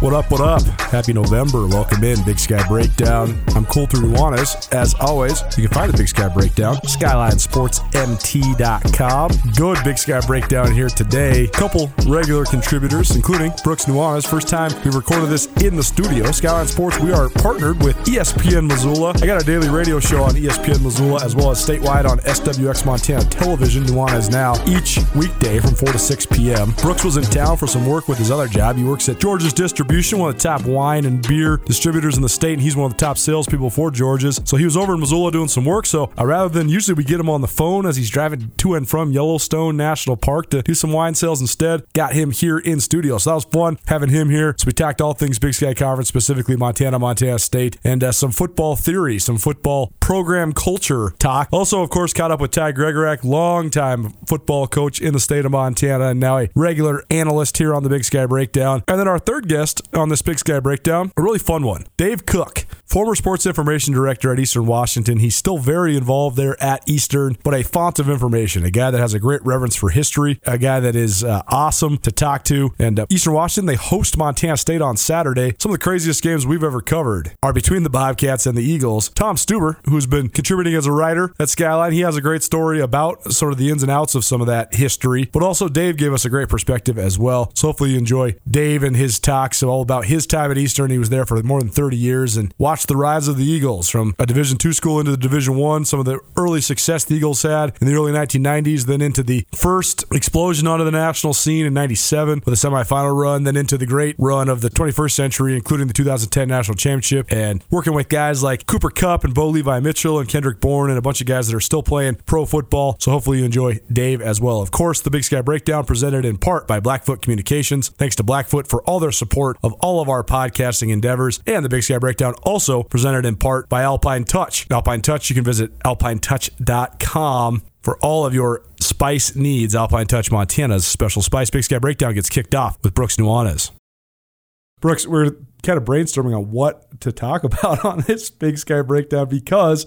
What up, what up? Happy November. Welcome in, Big Sky Breakdown. I'm Colter Nuanez. As always, you can find the Big Sky Breakdown, SkylineSportsMT.com. Good Big Sky Breakdown here today. Couple regular contributors, including Brooks Nuanez. First time we recorded this in the studio. Skyline Sports, we are partnered with ESPN Missoula. I got a daily radio show on ESPN Missoula as well as statewide on SWX Montana Television. Nuanez now each weekday from 4 to 6 p.m. Brooks was in town for some work with his other job. He works at George's Distribution, one of the top wine and beer distributors in the state, and he's one of the top salespeople for George's. So he was over in Missoula doing some work. So uh, rather than usually we get him on the phone as he's driving to and from Yellowstone National Park to do some wine sales instead, got him here in studio. So that was fun having him here. So we talked all things Big Sky Conference, specifically Montana, Montana State, and uh, some football theory, some football program culture talk. Also, of course, caught up with Ty Gregorak, longtime football coach in the state of Montana, and now a regular analyst here on the Big Sky Breakdown. And then our third guest on this Big Sky Breakdown, a really fun one, Dave Cook, former sports information director at Eastern Washington. He's still very involved there at Eastern, but a font of information, a guy that has a great reverence for history, a guy that is uh, awesome to talk to. And uh, Eastern Washington, they host Montana State on Saturday. Some of the craziest games we've ever covered are between the Bobcats and the Eagles. Tom Stuber, who's been contributing as a writer at Skyline, he has a great story about sort of the ins and outs of some of that history. But also, Dave gave us a great perspective as well. So hopefully, you enjoy Dave and his talks all about his time at Eastern. He was there for more than 30 years and watched the rise of the Eagles from a Division two school into the Division one. Some of the early success the Eagles had in the early 1990s, then into the first explosion onto the national scene in 97 with a semifinal run, then into the great run of the 21st century, including the 2010 national championship, and working with guys like Cooper Kupp and Bo Levi Mitchell and Kendrick Bourne and a bunch of guys that are still playing pro football. So hopefully you enjoy Dave as well. Of course, the Big Sky Breakdown presented in part by Blackfoot Communications. Thanks to Blackfoot for all their support of all of our podcasting endeavors. And the Big Sky Breakdown also presented in part by Alpine Touch. Alpine Touch, you can visit alpinetouch.com for all of your spice needs. Alpine Touch Montana's special spice Big Sky Breakdown gets kicked off with Brooks Nuanez. Brooks, we're kind of brainstorming on what to talk about on this Big Sky Breakdown because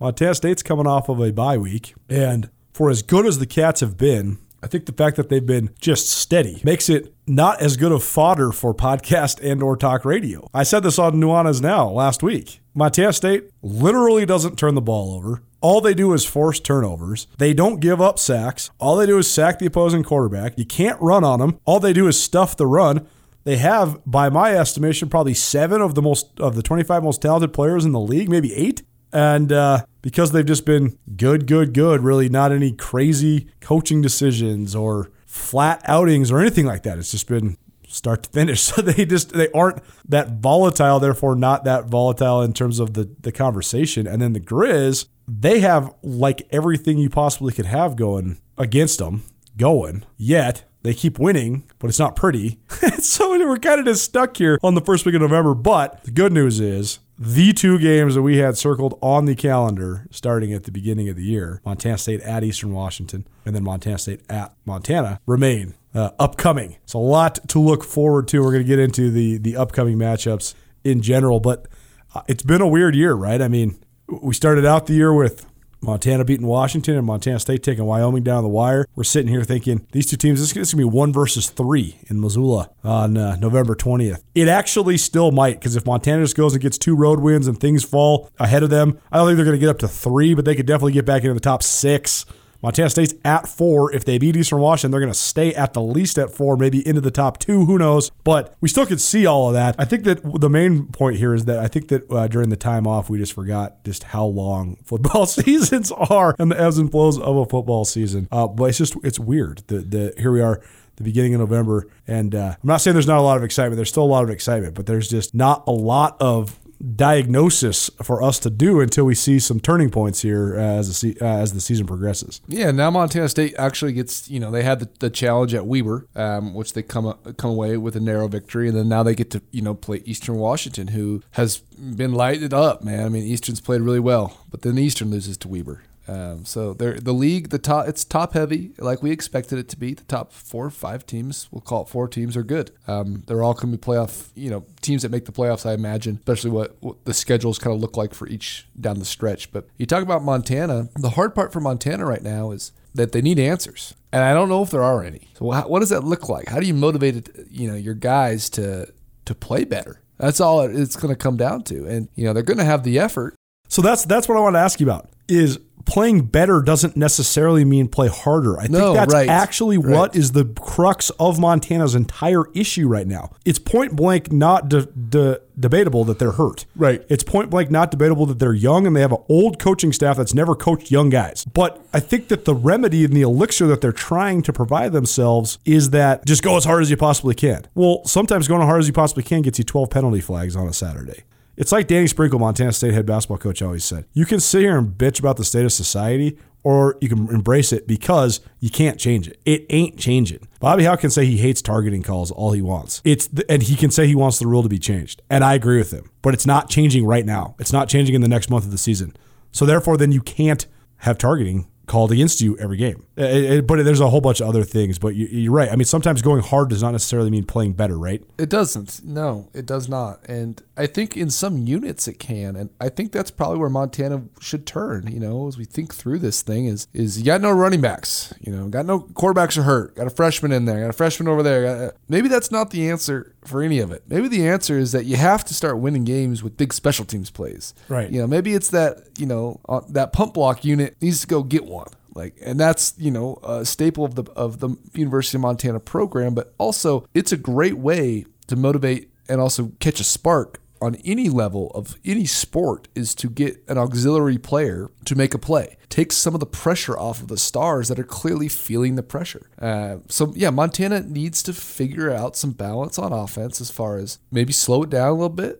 Montana State's coming off of a bye week. And for as good as the Cats have been, I think the fact that they've been just steady makes it not as good of fodder for podcast and or talk radio. I said this on Nuanez Now last week. Montana State literally doesn't turn the ball over. All they do is force turnovers. They don't give up sacks. All they do is sack the opposing quarterback. You can't run on them. All they do is stuff the run. They have, by my estimation, probably seven of the most of the 25 most talented players in the league, maybe eight. And uh, because they've just been good, good, good, really not any crazy coaching decisions or flat outings or anything like that. It's just been start to finish. So they just they aren't that volatile, therefore not that volatile in terms of the the conversation. And then the Grizz, they have like everything you possibly could have going against them going. Yet they keep winning, but it's not pretty. so we're kind of just stuck here on the first week of November. But the good news is the two games that we had circled on the calendar starting at the beginning of the year Montana State at Eastern Washington and then Montana State at Montana remain uh, upcoming. It's a lot to look forward to. We're going to get into the, the upcoming matchups in general, but uh, it's been a weird year, right? I mean, we started out the year with Montana beating Washington and Montana State taking Wyoming down the wire. We're sitting here thinking these two teams, this is going to be one versus three in Missoula on uh, November 20th. It actually still might, because if Montana just goes and gets two road wins and things fall ahead of them, I don't think they're going to get up to three, but they could definitely get back into the top six. Montana State's at four. If they beat Eastern Washington, they're going to stay at the least at four, maybe into the top two. Who knows? But we still could see all of that. I think that the main point here is that I think that uh, during the time off, we just forgot just how long football seasons are and the ebbs and flows of a football season. Uh, but it's just it's weird. The the here we are the beginning of November. And uh, I'm not saying there's not a lot of excitement. There's still a lot of excitement, but there's just not a lot of diagnosis for us to do until we see some turning points here as the, uh, as the season progresses. Yeah, now Montana State actually gets you know they had the, the challenge at Weber, um, which they come come away with a narrow victory, and then now they get to you know play Eastern Washington, who has been lighted up, man. I mean, Eastern's played really well, but then Eastern loses to Weber. Um, so the league, the top, it's top heavy, like we expected it to be. The top four or five teams, we'll call it four teams, are good. Um, they're all going to be playoff, you know, teams that make the playoffs. I imagine, especially what, what the schedules kind of look like for each down the stretch. But you talk about Montana. The hard part for Montana right now is that they need answers, and I don't know if there are any. So what does that look like? How do you motivate, you know, your guys to to play better. That's all it's going to come down to. And, you know, they're going to have the effort. So that's that's what I want to ask you about is playing better doesn't necessarily mean play harder. I think No, that's right. actually Right. what is the crux of Montana's entire issue right now. It's point blank not de- de- debatable that they're hurt. Right. It's point blank not debatable that they're young and they have an old coaching staff that's never coached young guys. But I think that the remedy and the elixir that they're trying to provide themselves is that just go as hard as you possibly can. Well, sometimes going as hard as you possibly can gets you 12 penalty flags on a Saturday. It's like Danny Sprinkle, Montana State head basketball coach, always said. You can sit here and bitch about the state of society, or you can embrace it because you can't change it. It ain't changing. Bobby Hauck can say he hates targeting calls all he wants. It's the, and he can say he wants the rule to be changed, and I agree with him. But it's not changing right now. It's not changing in the next month of the season. So therefore, then you can't have targeting called against you every game. Uh, It- it- but there's a whole bunch of other things. But you, you're right. I mean, sometimes going hard does not necessarily mean playing better, right? It doesn't. No, it does not. And I think in some units it can. And I think that's probably where Montana should turn, you know, as we think through this thing is is you got no running backs, you know, got no quarterbacks are hurt, got a freshman in there, got a freshman over there. Got maybe that's not the answer for any of it. Maybe the answer is that you have to start winning games with big special teams plays. Right. You know, maybe it's that, you know, uh, that pump block unit needs to go get one. Like, and that's you know a staple of the of the University of Montana program, but also it's a great way to motivate and also catch a spark on any level of any sport is to get an auxiliary player to make a play. Takes some of the pressure off of the stars that are clearly feeling the pressure. Uh, so yeah, Montana needs to figure out some balance on offense as far as maybe slow it down a little bit.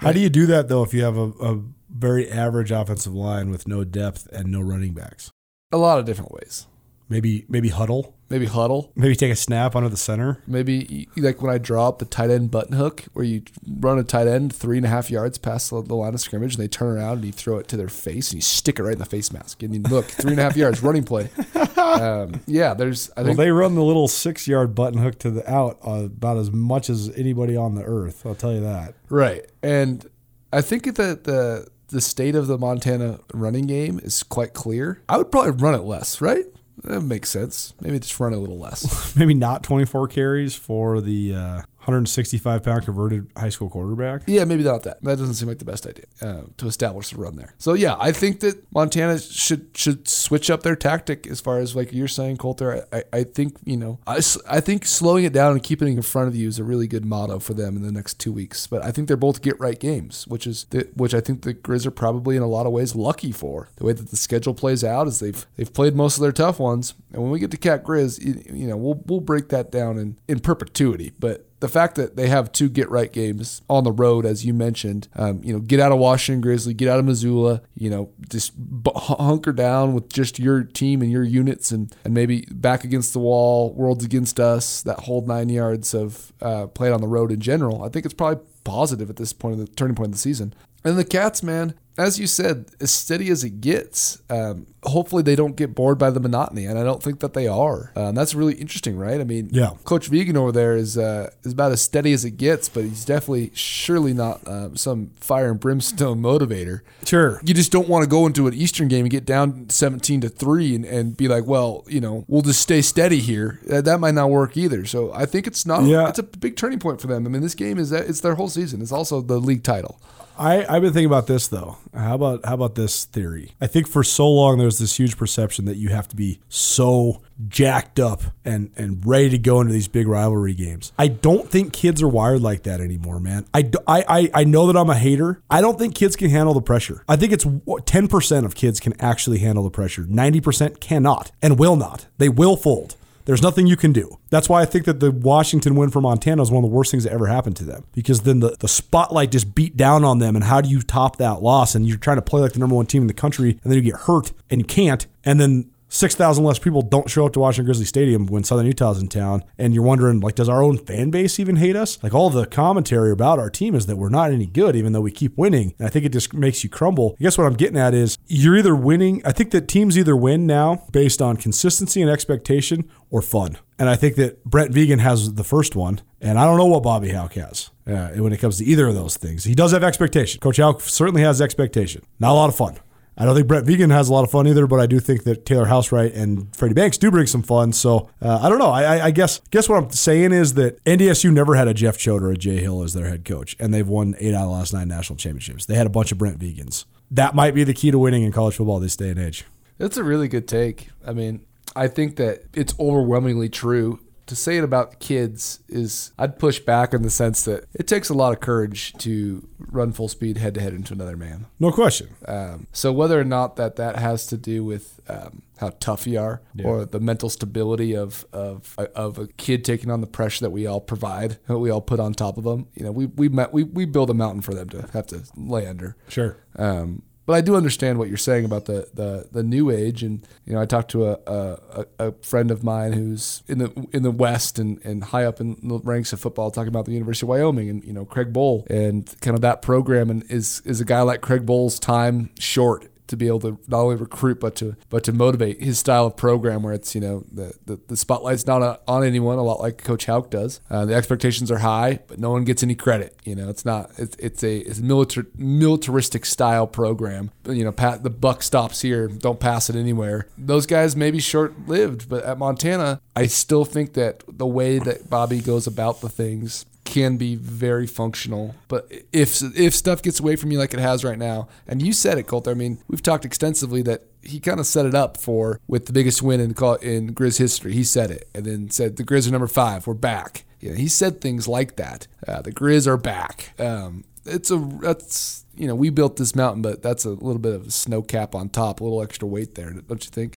How do you do that though if you have a, a very average offensive line with no depth and no running backs? A lot of different ways. Maybe maybe huddle. Maybe huddle. Maybe take a snap under the center. Maybe like when I draw up the tight end button hook, where you run a tight end three and a half yards past the, line of scrimmage, and they turn around and you throw it to their face and you stick it right in the face mask. And you look three and a half yards running play. Um, yeah, there's I Well, think they run the little six yard button hook to the out uh, about as much as anybody on the earth. I'll tell you that. right, and I think that the the state of the Montana running game is quite clear. I would probably run it less, right? That makes sense. Maybe just run a little less. Maybe not 24 carries for the uh, 165 pound converted high school quarterback. Yeah, maybe not that. That doesn't seem like the best idea uh, to establish the run there. So yeah, I think that Montana should should switch up their tactic as far as like you're saying, Colter. I, I, think you know I, I think slowing it down and keeping it in front of you is a really good motto for them in the next two weeks. But I think they're both get right games, which is the, which I think the Grizz are probably in a lot of ways lucky for the way that the schedule plays out. Is they've they've played most of their tough ones, and when we get to Cat Grizz, you, you know we'll we'll break that down in in perpetuity, but the fact that they have two get right games on the road, as you mentioned, um, you know, get out of Washington Grizzly, get out of Missoula, you know, just hunker down with just your team and your units, and and maybe back against the wall, worlds against us, that whole nine yards of uh, on the road in general. I think it's probably positive at this point of the turning point of the season. And the Cats, man, as you said, as steady as it gets. Um, hopefully, they don't get bored by the monotony, and I don't think that they are. And that's really interesting, right? I mean, Yeah. Coach Vigen over there is uh, is about as steady as it gets, but he's definitely surely not uh, some fire and brimstone motivator. Sure. You just don't want to go into an Eastern game and get down seventeen to three and, and be like, well, you know, we'll just stay steady here. That, that might not work either. So I think it's not. Yeah. It's a big turning point for them. I mean, this game is it's their whole season. It's also the league title. I, I've been thinking about this though. How about how about this theory? I think for so long there's this huge perception that you have to be so jacked up and and ready to go into these big rivalry games. I don't think kids are wired like that anymore, man. I, I, I, I know that I'm a hater. I don't think kids can handle the pressure. I think it's 10% of kids can actually handle the pressure. 90% cannot and will not. They will fold. There's nothing you can do. That's why I think that the Washington win for Montana is one of the worst things that ever happened to them because then the, the spotlight just beat down on them. And how do you top that loss? And you're trying to play like the number one team in the country, and then you get hurt and you can't. And then 6,000 less people don't show up to Washington Grizzly Stadium when Southern Utah's in town. And you're wondering, like, does our own fan base even hate us? Like, all the commentary about our team is that we're not any good, even though we keep winning. And I think it just makes you crumble. I guess what I'm getting at is you're either winning. I think that teams either win now based on consistency and expectation or fun. And I think that Brent Vigen has the first one. And I don't know what Bobby Hauck has uh, when it comes to either of those things. He does have expectation. Coach Hauck certainly has expectation. Not a lot of fun. I don't think Brent Vigen has a lot of fun either, but I do think that Taylor Housewright and Freddie Banks do bring some fun. So uh, I don't know. I, I, guess guess what I'm saying is that NDSU never had a Jeff Choate or a Jay Hill as their head coach, and they've won eight out of the last nine national championships. They had a bunch of Brent Vigens. That might be the key to winning in college football this day and age. That's a really good take. I mean, I think that it's overwhelmingly true to say it about kids is I'd push back in the sense that it takes a lot of courage to run full speed head to head into another man. No question. Um, so whether or not that that has to do with um, how tough you are yeah. or the mental stability of, of of a kid taking on the pressure that we all provide, that we all put on top of them, you know, we we met, we we build a mountain for them to have to lay under. Sure. Um, but I do understand what you're saying about the, the, the new age, and you know I talked to a, a, a friend of mine who's in the in the West and, and high up in the ranks of football, talking about the University of Wyoming and you know Craig Bohl and kind of that program, and is is a guy like Craig Bohl's time short to be able to not only recruit but to but to motivate his style of program where it's you know the the, the spotlight's not a, on anyone a lot like Coach Hauck does. Uh, the expectations are high, but no one gets any credit. You know, it's not it's it's a it's militar, militaristic style program. You know, pat the buck stops here. Don't pass it anywhere. Those guys may be short lived, but at Montana, I still think that the way that Bobby goes about the things can be very functional. But if if stuff gets away from you like it has right now, and you said it, Colter. I mean, we've talked extensively that he kind of set it up for with the biggest win in in Grizz history. He said it, and then said the Grizz are number five. We're back. You know, he said things like that. Uh, the Grizz are back. Um, it's a that's you know we built this mountain, but that's a little bit of a snow cap on top, a little extra weight there, don't you think?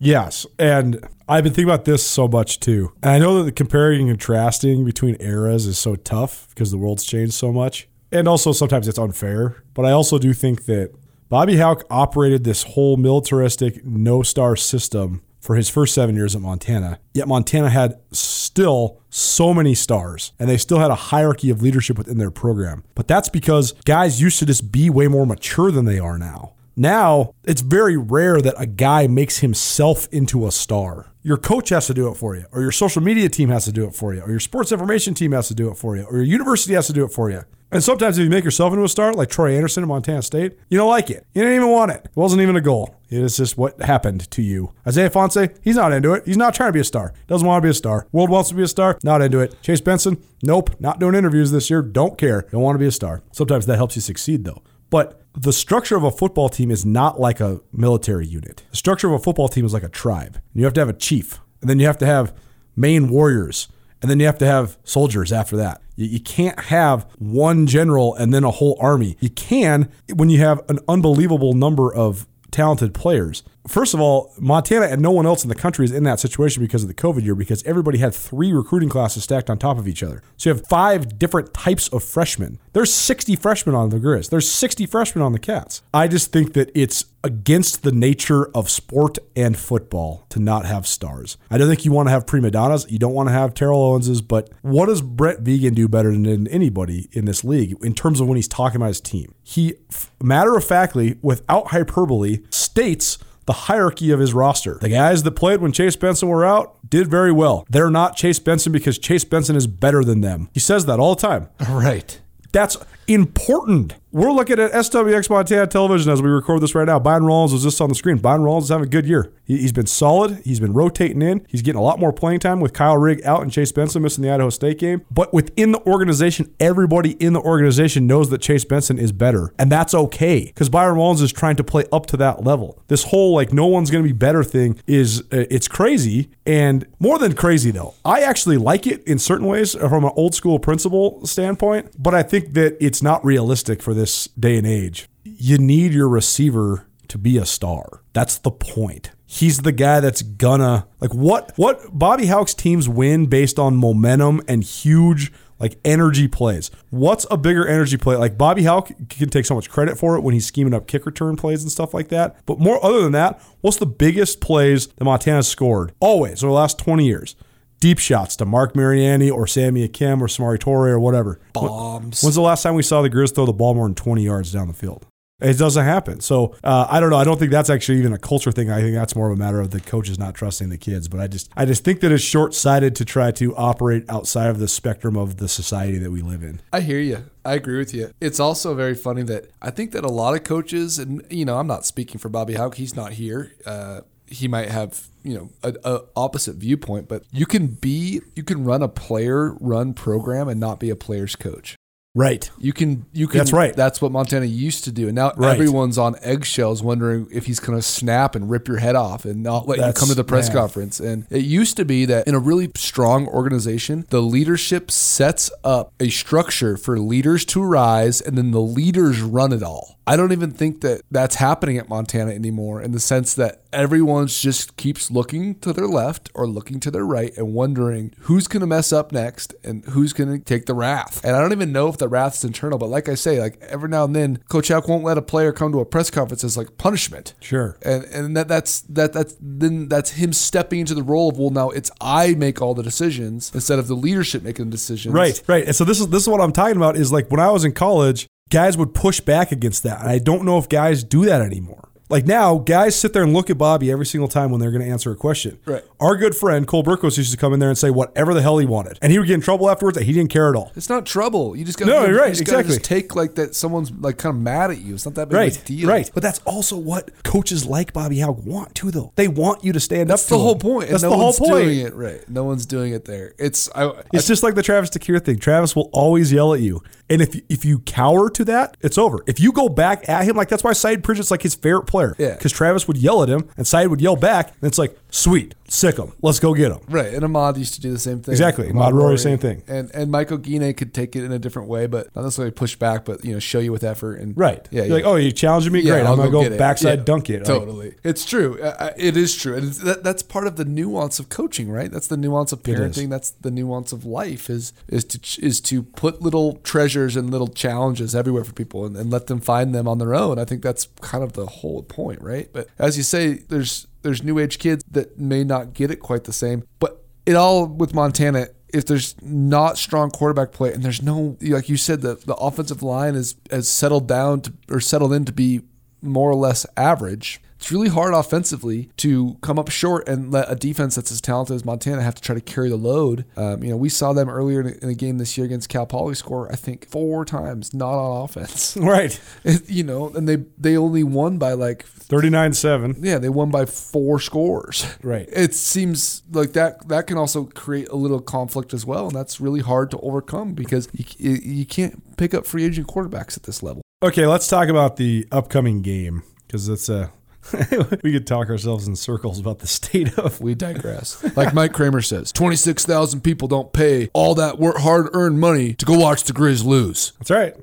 Yes. And I've been thinking about this so much too. And I know that the comparing and contrasting between eras is so tough because the world's changed so much. And also sometimes it's unfair. But I also do think that Bobby Hauck operated this whole militaristic no star system for his first seven years at Montana. Yet Montana had still so many stars and they still had a hierarchy of leadership within their program. But that's because guys used to just be way more mature than they are now. Now, it's very rare that a guy makes himself into a star. Your coach has to do it for you, or your social media team has to do it for you, or your sports information team has to do it for you, or your university has to do it for you. And sometimes if you make yourself into a star, like Troy Andersen at Montana State, you don't like it. You didn't even want it. It wasn't even a goal. It is just what happened to you. Isaiah Ifanse, he's not into it. He's not trying to be a star. Doesn't want to be a star. World wants to be a star. Not into it. Chase Benson, nope. Not doing interviews this year. Don't care. Don't want to be a star. Sometimes that helps you succeed though. But the structure of a football team is not like a military unit. The structure of a football team is like a tribe. You have to have a chief, and then you have to have main warriors, and then you have to have soldiers after that. You, can't have one general and then a whole army. You can when you have an unbelievable number of talented players. First of all, Montana and no one else in the country is in that situation because of the COVID year because everybody had three recruiting classes stacked on top of each other. So you have five different types of freshmen. There's 60 freshmen on the Grizz. There's 60 freshmen on the Cats. I just think that it's against the nature of sport and football to not have stars. I don't think you want to have prima donnas. You don't want to have Terrell Owenses, but what does Brent Vigen do better than anybody in this league in terms of when he's talking about his team? He, matter of factly, without hyperbole, states the hierarchy of his roster. The guys that played when Chase Benson were out did very well. They're not Chase Benson because Chase Benson is better than them. He says that all the time. Right. That's important. We're looking at SWX Montana television as we record this right now. Byron Rollins is just on the screen. Byron Rollins is having a good year. He, has been solid. He's been rotating in. He's getting a lot more playing time with Kyle Rigg out and Chase Benson missing the Idaho State game. But within the organization, everybody in the organization knows that Chase Benson is better. And that's okay because Byron Rollins is trying to play up to that level. This whole like no one's going to be better thing is uh, it's crazy. And more than crazy though, I actually like it in certain ways from an old school principle standpoint. But I think that it's not realistic for this day and age. You need your receiver to be a star. That's the point. He's the guy that's gonna like what what Bobby Hauck's teams win based on momentum and huge like energy plays. What's a bigger energy play? Like Bobby Hauck can take so much credit for it when he's scheming up kick return plays and stuff like that. But more other than that, what's the biggest plays that Montana scored always over the last 20 years? Deep shots to Mark Mariani or Sammy Akem or Samori Toure or whatever. Bombs. When's the last time we saw the Grizz throw the ball more than 20 yards down the field? It doesn't happen. So uh, I don't know. I don't think that's actually even a culture thing. I think that's more of a matter of the coaches not trusting the kids. But I just I just think that it's short sighted to try to operate outside of the spectrum of the society that we live in. I hear you. I agree with you. It's also very funny that I think that a lot of coaches, and you know, I'm not speaking for Bobby Hauck. He's not here. Uh, he might have you know a, a, opposite viewpoint, but you can be you can run a player run program and not be a player's coach. Right. You can you can That's right. That's what Montana used to do. And now Right. everyone's on eggshells wondering if he's going to snap and rip your head off and not let That's- you come to the press man. conference. And it used to be that in a really strong organization, the leadership sets up a structure for leaders to rise and then the leaders run it all. I don't even think that that's happening at Montana anymore in the sense that everyone's just keeps looking to their left or looking to their right and wondering who's going to mess up next and who's going to take the wrath. And I don't even know if the wrath is internal, but like I say, like every now and then, Coach Hauck won't let a player come to a press conference as like punishment. Sure. And and that that's that that's then that's him stepping into the role of well now it's I make all the decisions instead of the leadership making the decisions. Right, right. And so this is this is what I'm talking about is like when I was in college, guys would push back against that. And I don't know if guys do that anymore. Like now, guys sit there and look at Bobby every single time when they're going to answer a question. Right. Our good friend Cole Burkos used to come in there and say whatever the hell he wanted, and he would get in trouble afterwards. That he didn't care at all. It's not trouble. You just got No, you you're right, just exactly. Just take like that. Someone's like kind of mad at you. It's not that big Right, of a deal. right. But that's also what coaches like Bobby Hauck want too, though. They want you to stand That's up. That's the whole point. and That's no the whole one's point. doing it right. No one's doing it there. It's I. It's just like the Travis DeCure thing. Travis will always yell at you. And if if you cower to that, it's over. If you go back at him, like that's why Syed Pridgett's like his favorite player. Yeah. Because Travis would yell at him and Syed would yell back. And it's like, sweet, sick him. Let's go get him. Right, and Ahmad used to do the same thing. Exactly. Ahmad Rory, same thing. And and Michael Guinea could take it in a different way, but not necessarily push back, but you know, show you with effort and Right. Yeah, You're like, oh, you challenging me? Yeah, Great. I'll I'm going to get go it. backside Yeah, dunk it. Like, Totally, it's true. Uh, it is true, and it's, that, that's part of the nuance of coaching, right? That's the nuance of parenting. That's the nuance of life. Is is to is to put little treasures and little challenges everywhere for people, and, and let them find them on their own. I think that's kind of the whole point, right? But as you say, there's there's new age kids that may not get it quite the same, but it all with Montana. If there's not strong quarterback play and there's no, like you said, the, the offensive line is has settled down to or settled in to be more or less average. It's really hard offensively to come up short and let a defense that's as talented as Montana have to try to carry the load. Um, you know, we saw them earlier in a, game this year against Cal Poly score, I think, four times not on offense. Right. You know, and they they only won by like 39 7. yeah, they won by four scores. Right. It seems like that that can also create a little conflict as well, and that's really hard to overcome because you, you, you can't pick up free agent quarterbacks at this level. Okay, let's talk about the upcoming game because it's a. we could talk ourselves in circles about the state of We digress. like Mike Kramer says, twenty six thousand people don't pay all that hard earned money to go watch the Grizz lose. That's right.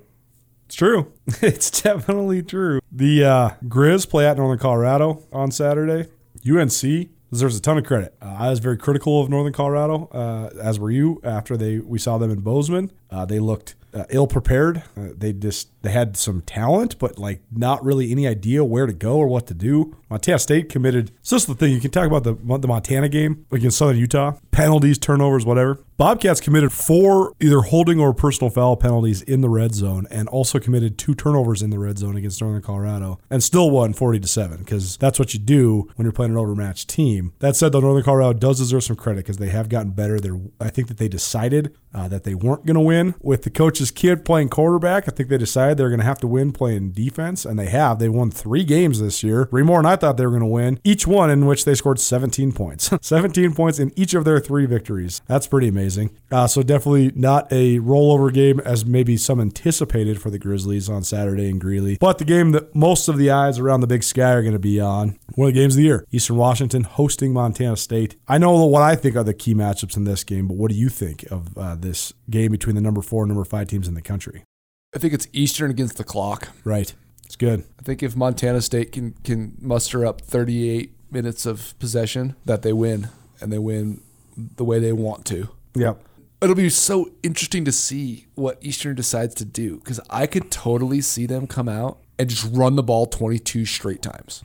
It's true. It's definitely true. The uh, Grizz play at Northern Colorado on Saturday. UNC deserves a ton of credit. Uh, I was very critical of Northern Colorado, uh, as were you. After they we saw them in Bozeman, uh, they looked uh, ill prepared. Uh, they just they had some talent, but like not really any idea where to go or what to do. Montana State committed. So this is the thing you can talk about the the Montana game against Southern Utah. Penalties, turnovers, whatever. Bobcats committed four either holding or personal foul penalties in the red zone, and also committed two turnovers in the red zone against Northern Colorado, and still won forty to seven because that's what you do when you're playing an overmatched team. That said, though, Northern Colorado does deserve some credit because they have gotten better. They're, I think that they decided uh, that they weren't going to win with the coach's kid playing quarterback. I think they decided they're going to have to win playing defense, and they have. They won three games this year, three more than I thought they were going to win. Each one in which they scored 17 points, 17 points in each of their three victories. That's pretty amazing. Uh, so definitely not a rollover game as maybe some anticipated for the Grizzlies on Saturday in Greeley, but the game that most of the eyes around the Big Sky are going to be on. One of the games of the year: Eastern Washington hosting Montana State. I know what I think are the key matchups in this game, but what do you think of uh, this game between the number four and number five teams in the country? I think it's Eastern against the clock. Right. It's good. I think if Montana State can can muster up 38 minutes of possession, that they win, and they win the way they want to. Yep. It'll be so interesting to see what Eastern decides to do because I could totally see them come out and just run the ball 22 straight times.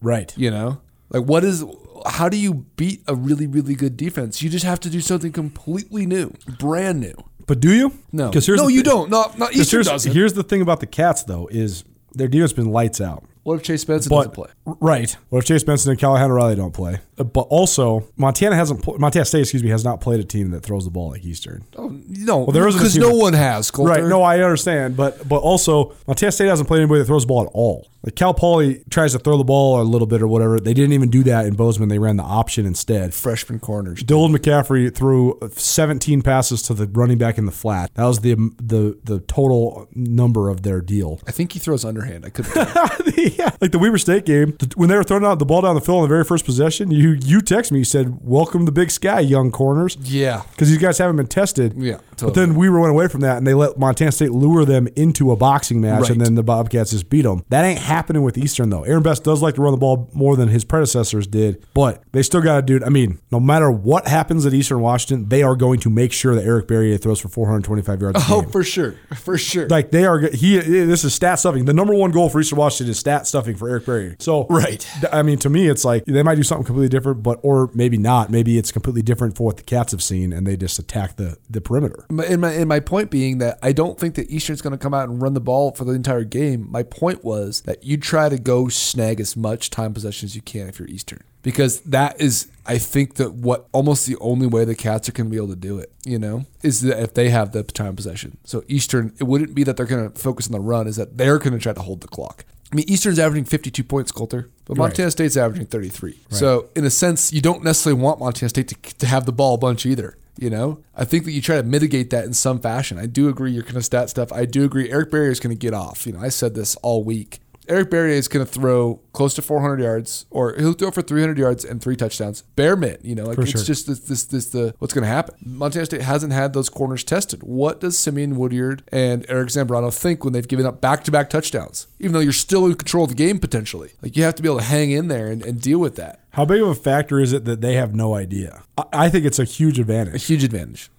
Right. You know, like what is? How do you beat a really really good defense? You just have to do something completely new, brand new. But do you? No, Because here's no, you thi- don't. Not not 'cause Eastern here's, doesn't. here's the thing about the Cats, though, is their defense has been lights out. What if Chase Benson But doesn't play? Right, what if Chase Benson and Callahan O'Reilly don't play? Uh, But also, Montana hasn't. Pl- Montana State, excuse me, has not played a team that throws the ball like Eastern. Oh, no, there isn't a because no that- one has. Colter. Right. No, I understand, but but also Montana State hasn't played anybody that throws the ball at all. Like Cal Poly tries to throw the ball a little bit or whatever. They didn't even do that in Bozeman. They ran the option instead. freshman corners. Dylan McCaffrey threw 17 passes to the running back in the flat. That was the the the total number of their deal. I think he throws underhand. I could. yeah, like the Weber State game when they were throwing out the ball down the field on the very first possession. You you text me, you said, "Welcome the Big Sky, young corners." yeah. because these guys haven't been tested. Yeah, But totally. then Weber went away from that, and they let Montana State lure them into a boxing match, Right. and then the Bobcats just beat them. That ain't happening with Eastern though. Aaron Best does like to run the ball more than his predecessors did, but they still got to do. I mean, no matter what happens at Eastern Washington, they are going to make sure that Eric Barriere throws for 425 yards. A Oh, for sure, for sure. Like they are, he. This is stat stuffing. The number one goal for Eastern Washington is stat stuffing for Eric Barriere. So, Right. I mean, to me, it's like they might do something completely different, but or maybe not. Maybe it's completely different for what the Cats have seen, and they just attack the the perimeter. And my, and my point being that I don't think that Eastern's going to come out and run the ball for the entire game. My point was that you try to go snag as much time possession as you can if you're Eastern. Because that is, I think that what almost the only way the Cats are going to be able to do it, you know, is that if they have the time possession. So Eastern, it wouldn't be that they're going to focus on the run, is that they're going to try to hold the clock. I mean, Eastern's averaging 52 points, Colter, but Right. Montana State's averaging 33. So, in a sense, you don't necessarily want Montana State to, to have the ball a bunch either. You know, I think that you try to mitigate that in some fashion. I do agree. You're kind of stat stuff. I do agree. Eric Barriere is going to get off. You know, I said this all week. Eric Barriere is going to throw close to 400 yards, or he'll throw for 300 yards and three touchdowns. Bare mint, you know, like For it's sure. just this, this, this, the what's going to happen. Montana State hasn't had those corners tested. What does Simeon Woodard and Eric Zambrano think when they've given up back-to-back touchdowns, even though you're still in control of the game potentially? Like you have to be able to hang in there and, and deal with that. How big of a factor is it that they have no idea? I, I think it's a huge advantage. A huge advantage.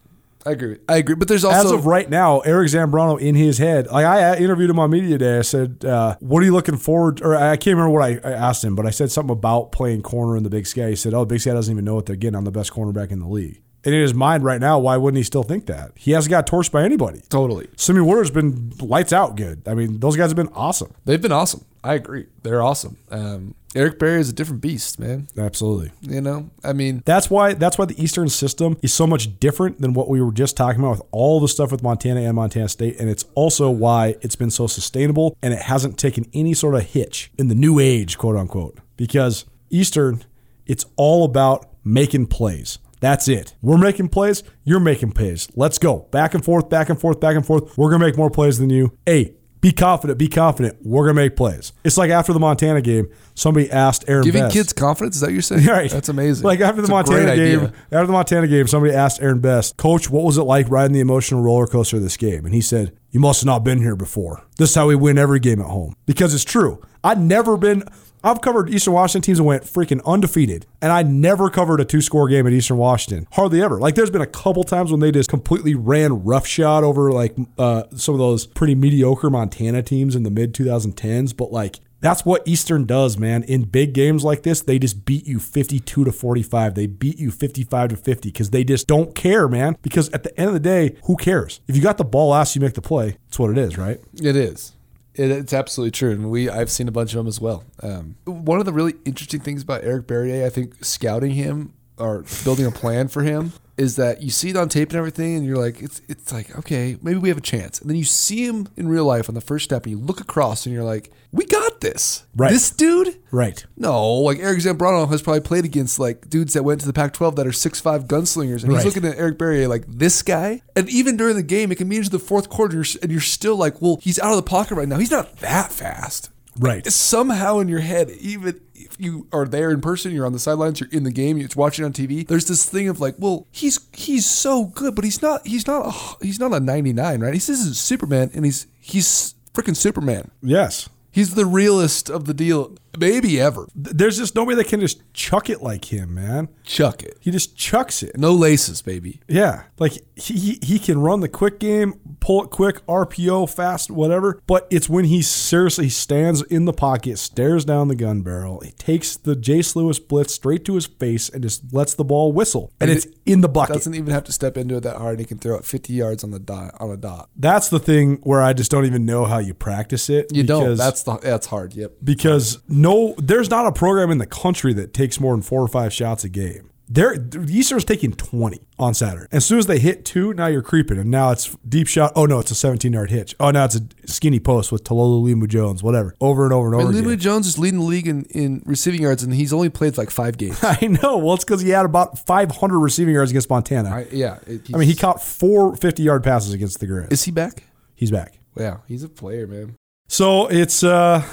I agree. I agree. But there's also As of right now, Eric Zambrano in his head, like I interviewed him on media day. I said, uh, "What are you looking forward?" Or I can't remember what I, I asked him, but I said something about playing corner in the Big Sky. He said, "Oh, Big Sky doesn't even know what they're getting. I'm the best cornerback in the league." And in his mind right now, why wouldn't he still think that? He hasn't got torched by anybody. totally. Simeon Woodard's been lights out good. I mean, those guys have been awesome. They've been awesome. I agree. They're awesome. Um, Eric Barriere is a different beast, man. Absolutely. You know, I mean, That's why that's why the Eastern system is so much different than what we were just talking about with all the stuff with Montana and Montana State, and it's also why it's been so sustainable and it hasn't taken any sort of hitch in the new age, quote unquote. Because Eastern, it's all about making plays. That's it. We're making plays. You're making plays. Let's go back and forth, back and forth, back and forth. We're gonna make more plays than you. Hey, be confident. Be confident. We're gonna make plays. It's like after the Montana game, somebody asked Aaron giving Best, kids confidence. Is that what you're saying? Right. That's amazing. Like after the Montana game, idea. after the Montana game, somebody asked Aaron Best, Coach, what was it like riding the emotional roller coaster of this game? And he said, You must have not been here before. This is how we win every game at home. Because it's true. I'd never been I've covered Eastern Washington teams and went freaking undefeated. And I never covered a two score game at Eastern Washington. Hardly ever. Like there's been a couple times when they just completely ran roughshod over like uh, some of those pretty mediocre Montana teams in the mid 2010s. But like that's what Eastern does, man. In big games like this, they just beat you 52 to 45. They beat you 55 to 50 because they just don't care, man. Because at the end of the day, who cares? If you got the ball last, you make the play. That's what it is, right? It is. It, it's absolutely true, and we I've seen a bunch of them as well. Um, one of the really interesting things about Eric Barriere, I think, scouting him or building a plan for him is that you see it on tape and everything, and you're like, it's it's like okay, maybe we have a chance, and then you see him in real life on the first step, and you look across, and you're like, we got this, Right. This dude. Right. No, like Eric Zambrano has probably played against like dudes that went to the Pac-12 that are six five gunslingers, and Right. he's looking at Eric Barriere like this guy. And even during the game, it can be into the fourth quarter, and you're still like, well, he's out of the pocket right now. He's not that fast. Right. Somehow in your head, even you are there in person, you're on the sidelines, you're in the game, you're watching on TV. There's this thing of like, well, he's he's so good, but he's not he's not a he's not a 99, right? He's this is Superman, and he's he's freaking Superman. Yes. He's the realest of the deal. Maybe ever. There's just nobody that can just chuck it like him, man. Chuck it. He just chucks it. No laces, baby. Yeah, like he he, can run the quick game, pull it quick, RPO, fast, whatever. But it's when he seriously stands in the pocket, stares down the gun barrel, he takes the Jace Lewis blitz straight to his face, and just lets the ball whistle, and And it's in the bucket. Doesn't even have to step into it that hard. And he can throw it 50 yards on the dot on a dot. That's the thing where I just don't even know how you practice it. You don't. That's the that's hard. Yep. because no, there's not a program in the country that takes more than four or five shots a game. They're, Eastern's taking 20 on Saturday. As soon as they hit two, now you're creeping. And now it's deep shot. Oh, no, it's a 17 yard hitch. Oh, now it's a skinny post with Talolo Limu Jones, whatever. Over and over and over And. Limu Jones is leading the league in, in receiving yards, and he's only played like five games. I know. Well, it's because he had about 500 receiving yards against Montana. I, I, yeah. it- mean, he caught four 50 yard passes against the Grizz. is he back? He's back. Yeah, he's a player, man. So it's uh,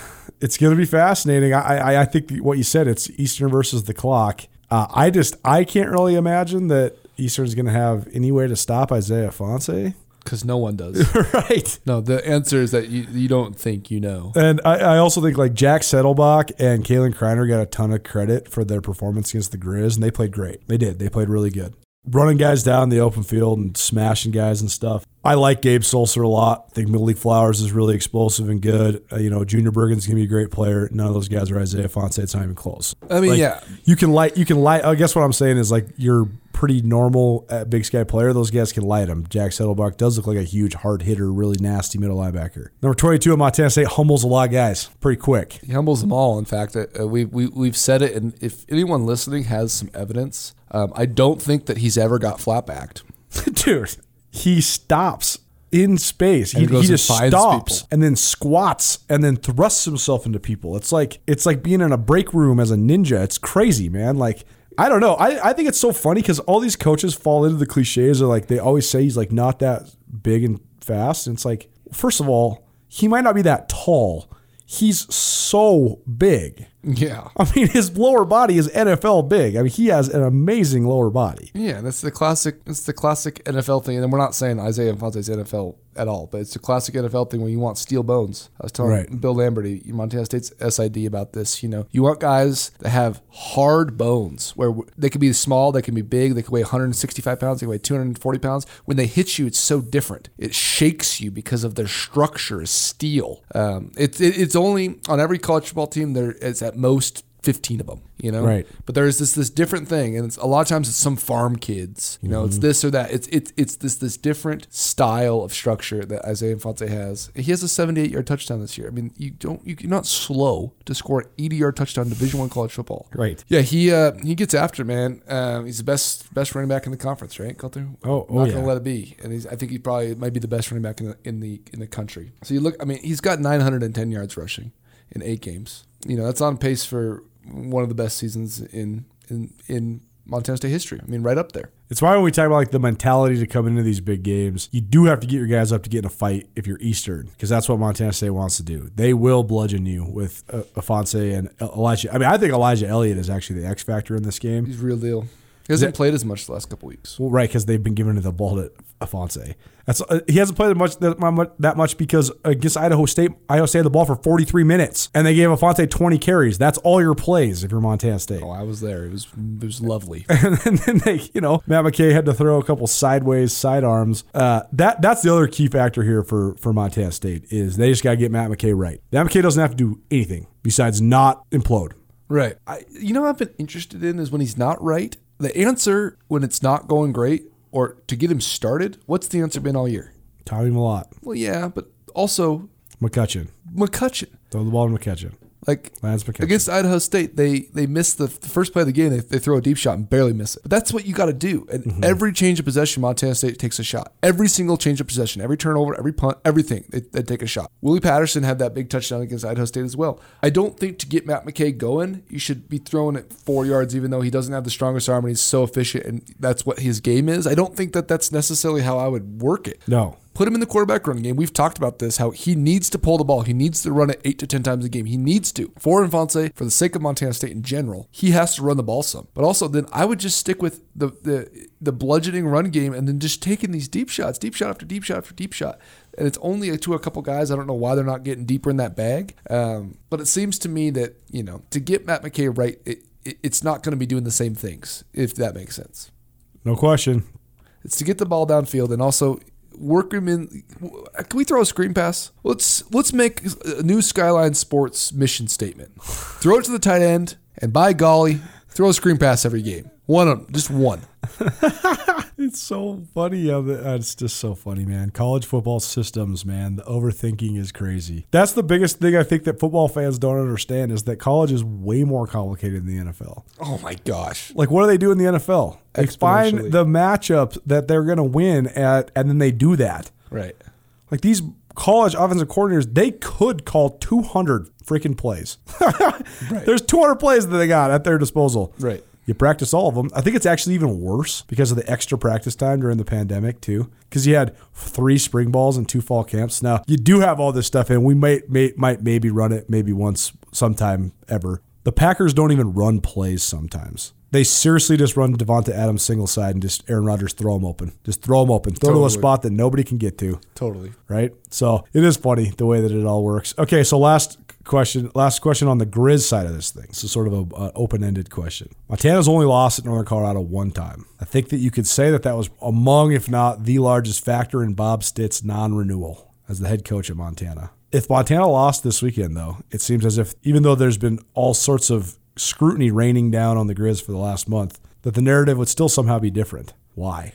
it's going to be fascinating. I, I I think what you said. It's Eastern versus the clock. Uh, I just I can't really imagine that Eastern's going to have any way to stop Isaiah Ifanse. Because no one does. right. no, the answer is that you, you don't think you know. And I, I also think like Jack Settlebach and Kalen Kreiner got a ton of credit for their performance against the Grizz, and they played great. They did. They played really good. Running guys down the open field and smashing guys and stuff. I like Gabe Sulcer a lot. I think Malik Flowers is really explosive and good. Uh, you know, Junior Bergen's gonna be a great player. None of those guys are Isaiah Ifanse. It's not even close. I mean, Like, yeah. you can light. You can light. I guess what I'm saying is like you're pretty normal at Big Sky player. Those guys can light him. Jack Settlebach does look like a huge hard hitter, really nasty middle linebacker. Number 22 at Montana State humbles a lot of guys pretty quick. He humbles them all. In fact, uh, we, we, we've said it, and if anyone listening has some evidence, um, I don't think that he's ever got flatbacked. Dude, he stops in space. He, And he just stops people. and then squats and then thrusts himself into people. It's like it's like being in a break room as a ninja. It's crazy, man. Like I don't know. I, I think it's so funny because all these coaches fall into the cliches of like they always say he's like not that big and fast. And it's like, first of all, he might not be that tall. He's so big. Yeah. I mean, his lower body is NFL big. I mean, he has an amazing lower body. Yeah, that's the classic. It's the classic NFL thing, and we're not saying Isaiah Ifanse's NFL at all, but it's a classic NFL thing when you want steel bones. I was telling Right. Bill Lamberty, Montana State's SID, about this. You know, you want guys that have hard bones, where they can be small, they can be big, they can weigh 165 pounds, they can weigh 240 pounds. When they hit you, it's so different. It shakes you because of their structure is steel. Um, it's it, it's only on every college football team there is at most 15 of them. You know, Right. but there is this this different thing, and it's, a lot of times it's some farm kids. You know, it's this or that. It's it's it's this this different style of structure that Isaiah Ifanse has. He has a 78 yard touchdown this year. I mean, you don't you, you're not slow to score an 80 yard touchdown Division One college football. Right. Yeah, he uh, he gets after man. Um, he's the best best running back in the conference, right, Colter? Oh, oh, not yeah. gonna let it be. And he's, I think he probably might be the best running back in the in the in the country. So you look, I mean, he's got 910 yards rushing in eight games. You know, that's on pace for one of the best seasons in in in Montana State history. I mean, right up there. It's why when we talk about like the mentality to come into these big games, you do have to get your guys up to get in a fight if you're Eastern, because that's what Montana State wants to do. They will bludgeon you with uh, Ifanse and Elijah. I mean, I think Elijah Elliott is actually the X factor in this game. He's real deal. He hasn't played as much the last couple weeks. Well, right, because they've been giving the ball to Ifanse. That's uh, he hasn't played much that, that much because against Idaho State, Idaho State had the ball for 43 minutes, and they gave Ifanse 20 carries. That's all your plays if you're Montana State. Oh, I was there. It was it was lovely. and then they, you know, Matt McKay had to throw a couple sideways sidearms. Uh, that that's the other key factor here for for Montana State is they just got to get Matt McKay right. Matt McKay doesn't have to do anything besides not implode. Right. I, you know what I've been interested in is when he's not right. The answer when it's not going great or to get him started, what's the answer been all year? Tommy Mellott, Well, yeah, but also McCutcheon, McCutcheon. throw the ball to McCutcheon. Like Lance against Idaho State, they they miss the, the first play of the game. They, they throw a deep shot and barely miss it. But that's what you got to do. And Mm-hmm. every change of possession, Montana State takes a shot. Every single change of possession, every turnover, every punt, everything, they, they take a shot. Willie Patterson had that big touchdown against Idaho State as well. I don't think to get Matt McKay going, you should be throwing it four yards, even though he doesn't have the strongest arm and he's so efficient and that's what his game is. I don't think that that's necessarily how I would work it. no. Put him in the quarterback run game. We've talked about this, how he needs to pull the ball. He needs to run it eight to 10 times a game. He needs to. For Ifanse, for the sake of Montana State in general, he has to run the ball some. But also, then I would just stick with the, the, the bludgeoning run game and then just taking these deep shots, deep shot after deep shot after deep shot. and it's only to a couple guys. I don't know why they're not getting deeper in that bag. Um, but it seems to me that you know to get Matt McKay right, it, it, it's not going to be doing the same things if that makes sense. No question. It's to get the ball downfield and also work him in. Can we throw a screen pass? Let's let's make a new Skyline Sports mission statement. throw it to the tight end, and by golly, throw a screen pass every game. One of them, just one. It's so funny. Uh, it's just so funny, man. College football systems, man. The overthinking is crazy. That's the biggest thing I think that football fans don't understand is that college is way more complicated than the NFL. Oh my gosh! Like, what do they do in the NFL? They find the matchups that they're going to win at, and then they do that. Right. Like these college offensive coordinators, they could call 200 freaking plays. There's 200 plays that they got at their disposal. Right. You practice all of them. I think it's actually even worse because of the extra practice time during the pandemic too. Because you had three spring balls and two fall camps. Now you do have all this stuff, and we might may, might maybe run it maybe once sometime ever. The Packers don't even run plays sometimes. They seriously just run Davante Adams single side and just Aaron Rodgers throw them open. Just throw them open. Throw to a spot that nobody can get to Totally. right? So it is funny the way that it all works. Okay, so last question, last question on the Grizz side of this thing. So sort of a, a open-ended question. Montana's only lost at Northern Colorado one time. I think that you could say that that was among, if not the largest factor in Bob Stitt's non-renewal as the head coach at Montana. If Montana lost this weekend, though, it seems as if even though there's been all sorts of scrutiny raining down on the Grizz for the last month, that the narrative would still somehow be different. Why?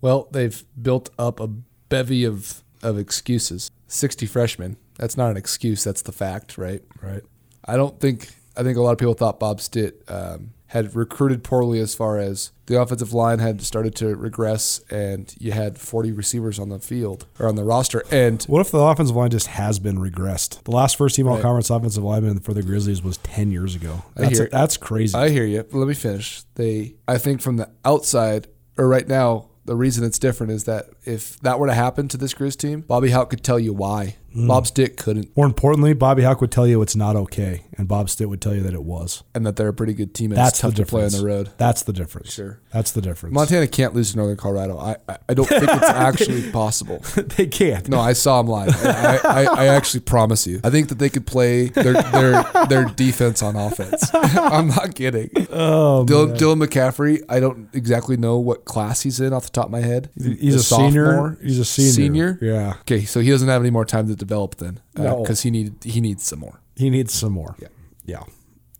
Well, they've built up a bevy of of excuses. Sixty freshmen. That's not an excuse. That's the fact, right? Right. I don't think. I think a lot of people thought Bob Stitt um, had recruited poorly as far as the offensive line had started to regress, and you had 40 receivers on the field or on the roster, and What if the offensive line just has been regressed? The last first team all Right. conference offensive lineman for the Grizzlies was 10 years ago. I That's, hear- that's crazy. I hear you. Let me finish. They, I think, from the outside or right now, the reason it's different is that if that were to happen to this Grizz team, Bobby Hauck could tell you why. Hmm. Bob Stitt couldn't, More importantly, Bobby Hauck would tell you it's not okay, and Bob Stitt would tell you that it was. and that they're a pretty good team. And That's it's tough the to play on difference. the road. That's the difference. Sure. That's the difference. Montana can't lose to Northern Colorado. I, I, I don't think it's actually possible. they can't. No, I saw them live. I, I, I actually promise you. I think that they could play their their, their defense on offense. I'm not kidding. Oh, Dylan, Dylan McCaffrey. I don't exactly know what class he's in off the top of my head. He's a senior. He's a senior. Senior. Yeah. Okay, so he doesn't have any more time to develop then, because he need he needs some more. He needs some more. Yeah. Yeah.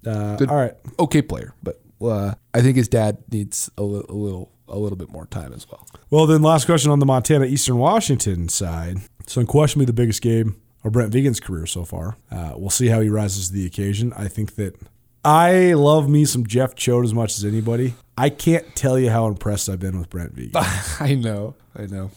Uh, all right. Okay, player, but uh, I think his dad needs a, li- a little a little bit more time as well. Well, then last question on the Montana Eastern Washington side. So, unquestionably the biggest game of Brent Vigen's career so far. Uh, we'll see how he rises to the occasion. I think that I love me some Jeff Choate as much as anybody. I can't tell you how impressed I've been with Brent Vigen. I know, I know.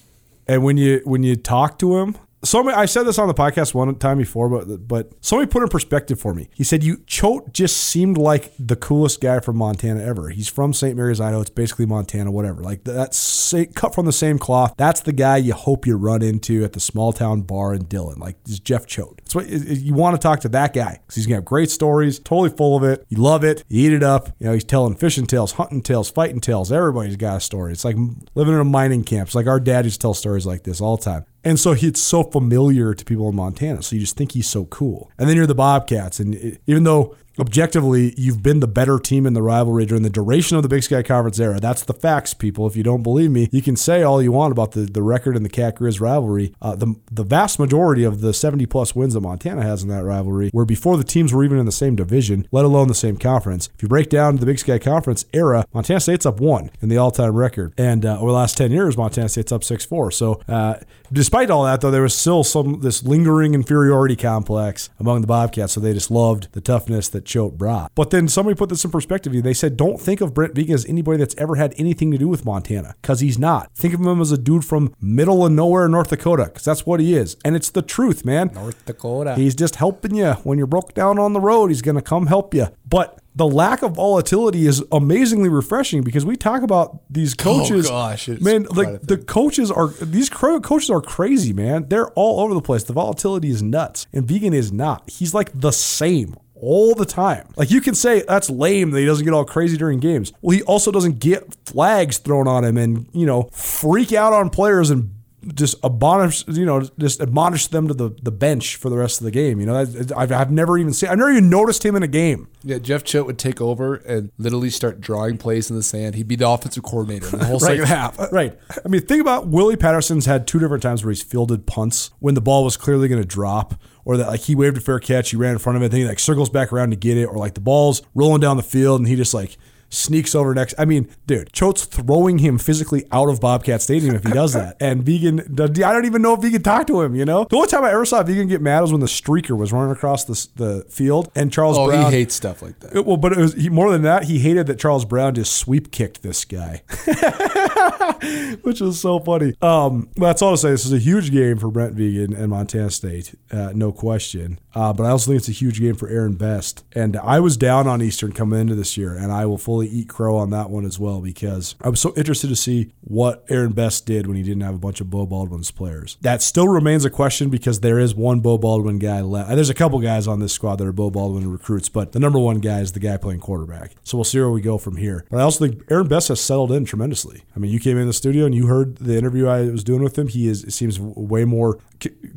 and when you when you talk to him, somebody I said this on the podcast one time before, but but somebody put in perspective for me. He said you Choate just seemed like the coolest guy from Montana ever. He's from St. Maries, Idaho. It's basically Montana, whatever. Like that's cut from the same cloth. That's the guy you hope you run into at the small town bar in Dillon. Like is Jeff Choate. That's what you want to talk to that guy because he's gonna have great stories, totally full of it. You love it. You eat it up. You know he's telling fishing tales, hunting tales, fighting tales. Everybody's got a story. It's like living in a mining camp. It's like our dad used to tell stories like this all the time. And so he's so familiar to people in Montana. So you just think he's so cool. And then you're the Bobcats. And it- even though objectively you've been the better team in the rivalry during the duration of the Big Sky Conference era, that's the facts, people. If you don't believe me, you can say all you want about the, the record in the Cat Grizz rivalry. Uh, the, the vast majority of the 70 plus wins that Montana has in that rivalry were before the teams were even in the same division, let alone the same conference. If you break down the Big Sky Conference era, Montana State's up one in the all time record. And uh, over the last 10 years, Montana State's up 6 4. So, uh, despite all that, though, there was still some this lingering inferiority complex among the Bobcats. So they just loved the toughness that Choate brought. But then somebody put this in perspective. They said, don't think of Brent Vigen as anybody that's ever had anything to do with Montana, because he's not. Think of him as a dude from middle of nowhere, North Dakota, because that's what he is. And it's the truth, man. North Dakota. He's just helping you when you're broke down on the road. He's going to come help you. But the lack of volatility is amazingly refreshing because we talk about these oh, coaches. gosh, it's man, like the coaches are these coaches are crazy, man. They're all over the place. The volatility is nuts, and Vigen is not. He's like the same all the time. Like you can say that's lame that he doesn't get all crazy during games. Well, he also doesn't get flags thrown on him and you know freak out on players and just admonish, you know, just admonish them to the, the bench for the rest of the game. You know, I've, I've never even seen, I've never even noticed him in a game. Yeah, Jeff Choate would take over and literally start drawing plays in the sand. He'd be the offensive coordinator in the whole second half. Uh, right. I mean, think about Willie Patterson's had two different times where he's fielded punts when the ball was clearly going to drop, or that like he waved a fair catch, he ran in front of it, then he like circles back around to get it, or like the ball's rolling down the field and he just like sneaks over next. I mean, dude, Choate's throwing him physically out of Bobcat Stadium if he does that. And Vigen, I don't even know if Vigen talked to him. You know, the only time I ever saw Vigen get mad was when the streaker was running across the, the field, and Charles oh, Brown. he hates stuff like that. It, well, but it was he, more than that. He hated that Charles Brown just sweep kicked this guy, which was so funny. Um, that's all to say. This is a huge game for Brent Vigen and Montana State, uh, no question. Uh, but I also think it's a huge game for Aaron Best. And I was down on Eastern coming into this year, and I will fully eat crow on that one as well because I was so interested to see what Aaron Best did when he didn't have a bunch of Beau Baldwin's players. That still remains a question because there is one Beau Baldwin guy left. There's a couple guys on this squad that are Beau Baldwin recruits, but the number one guy is the guy playing quarterback. So we'll see where we go from here. But I also think Aaron Best has settled in tremendously. I mean, you came in the studio and you heard the interview I was doing with him. He is seems way more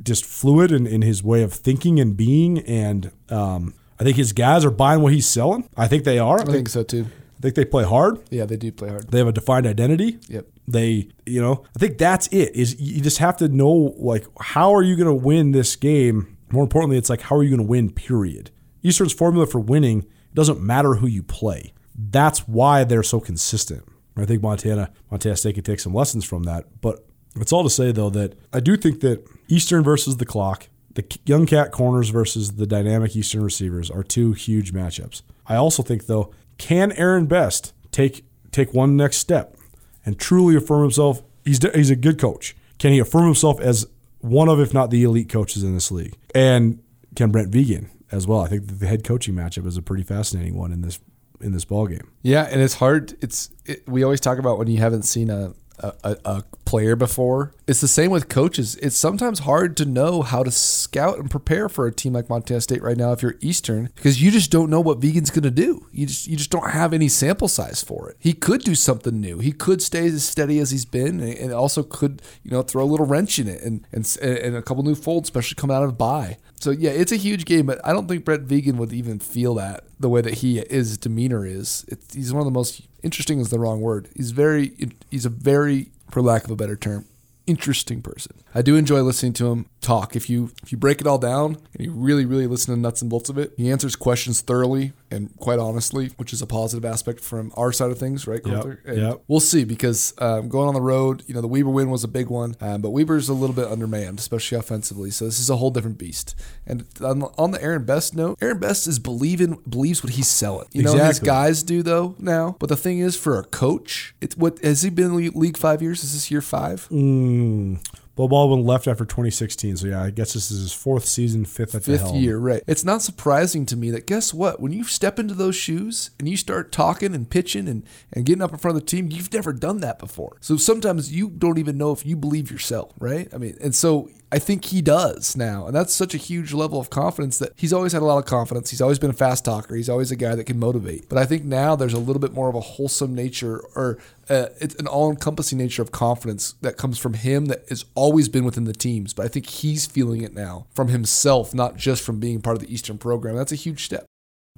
just fluid in, in his way of thinking and being and um, I think his guys are buying what he's selling. I think they are. I, I think, think so too. I think they play hard. Yeah, they do play hard. They have a defined identity. Yep. They, you know, I think that's it. Is you just have to know like how are you going to win this game? More importantly, it's like how are you going to win? Period. Eastern's formula for winning doesn't matter who you play. That's why they're so consistent. I think Montana, Montana State can take some lessons from that. But it's all to say though that I do think that Eastern versus the clock, the young cat corners versus the dynamic Eastern receivers are two huge matchups. I also think though can Aaron Best take take one next step and truly affirm himself? He's he's a good coach. Can he affirm himself as one of, if not the elite coaches in this league? And can Brent Vigen as well? I think the head coaching matchup is a pretty fascinating one in this in this ball game. Yeah, and it's hard. It's it, we always talk about when you haven't seen a a, a, player before. It's the same with coaches. It's sometimes hard to know how to scout and prepare for a team like Montana State right now if you're Eastern because you just don't know what Vigen's going to do. You just you just don't have any sample size for it. He could do something new. He could stay as steady as he's been and also could you know throw a little wrench in it and and, and a couple new folds, especially coming out of bye. So yeah, it's a huge game, but I don't think Brett Vigen would even feel that the way that he his demeanor is. It's, he's one of the most interesting is the wrong word. He's very he's a very for lack of a better term interesting person. I do enjoy listening to him talk. If you if you break it all down and you really really listen to nuts and bolts of it, he answers questions thoroughly and quite honestly, which is a positive aspect from our side of things, right, Colter? Yep, yep. We'll see because um, going on the road, you know, the Weber win was a big one, um, but Weber's a little bit undermanned, especially offensively. So this is a whole different beast. And on, on the Aaron Best note, Aaron Best is believing believes what he's selling. You exactly. know, his guys do though now. But the thing is, for a coach, it's what has he been in league five years? Is this year five? Mm. Beau Baldwin left after 2016, so yeah, I guess this is his fourth season, fifth at fifth year, right? It's not surprising to me that guess what? When you step into those shoes and you start talking and pitching and and getting up in front of the team, you've never done that before. So sometimes you don't even know if you believe yourself, right? I mean, and so I think he does now. And that's such a huge level of confidence that he's always had a lot of confidence. He's always been a fast talker. He's always a guy that can motivate. But I think now there's a little bit more of a wholesome nature or uh, it's an all encompassing nature of confidence that comes from him that has always been within the teams. But I think he's feeling it now from himself, not just from being part of the Eastern program. That's a huge step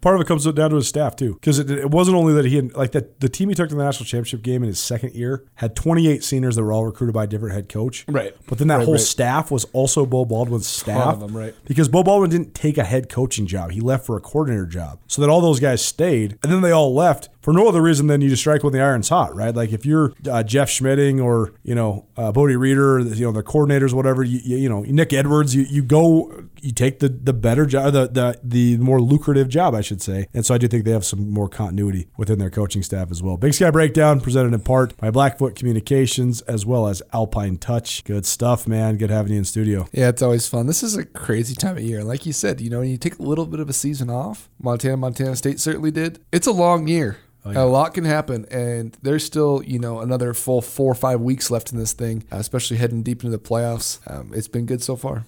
part of it comes down to his staff too, because it, it, wasn't only that he had like that the team he took to the national championship game in his second year had 28 seniors that were all recruited by a different head coach. Right. But then that right, whole right. staff was also Beau Baldwin's staff. Them, right. Because Beau Baldwin didn't take a head coaching job; he left for a coordinator job. So that all those guys stayed, and then they all left for no other reason than you just strike when the iron's hot, right? Like if you're uh, Jeff Schmedding or you know uh, Bodie Reeder, you know the coordinators, whatever, you, you, you know Nick Edwards, you, you go, you take the the better job, the, the the more lucrative job, I should say. And so I do think they have some more continuity within their coaching staff as well. Big Sky Breakdown presented in part by Blackfoot Communications as well as Alpine Touch. Good stuff, man. Good having you in studio. Yeah, it's always fun. This is a crazy time of year. Like you said, you know, when you take a little bit of a season off, Montana, Montana State certainly did. It's a long year. Oh, yeah. A lot can happen, and there's still, you know, another full four or five weeks left in this thing, especially heading deep into the playoffs. Um, it's been good so far.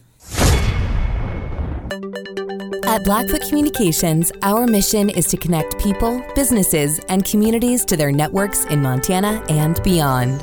At Blackfoot Communications, our mission is to connect people, businesses, and communities to their networks in Montana and beyond.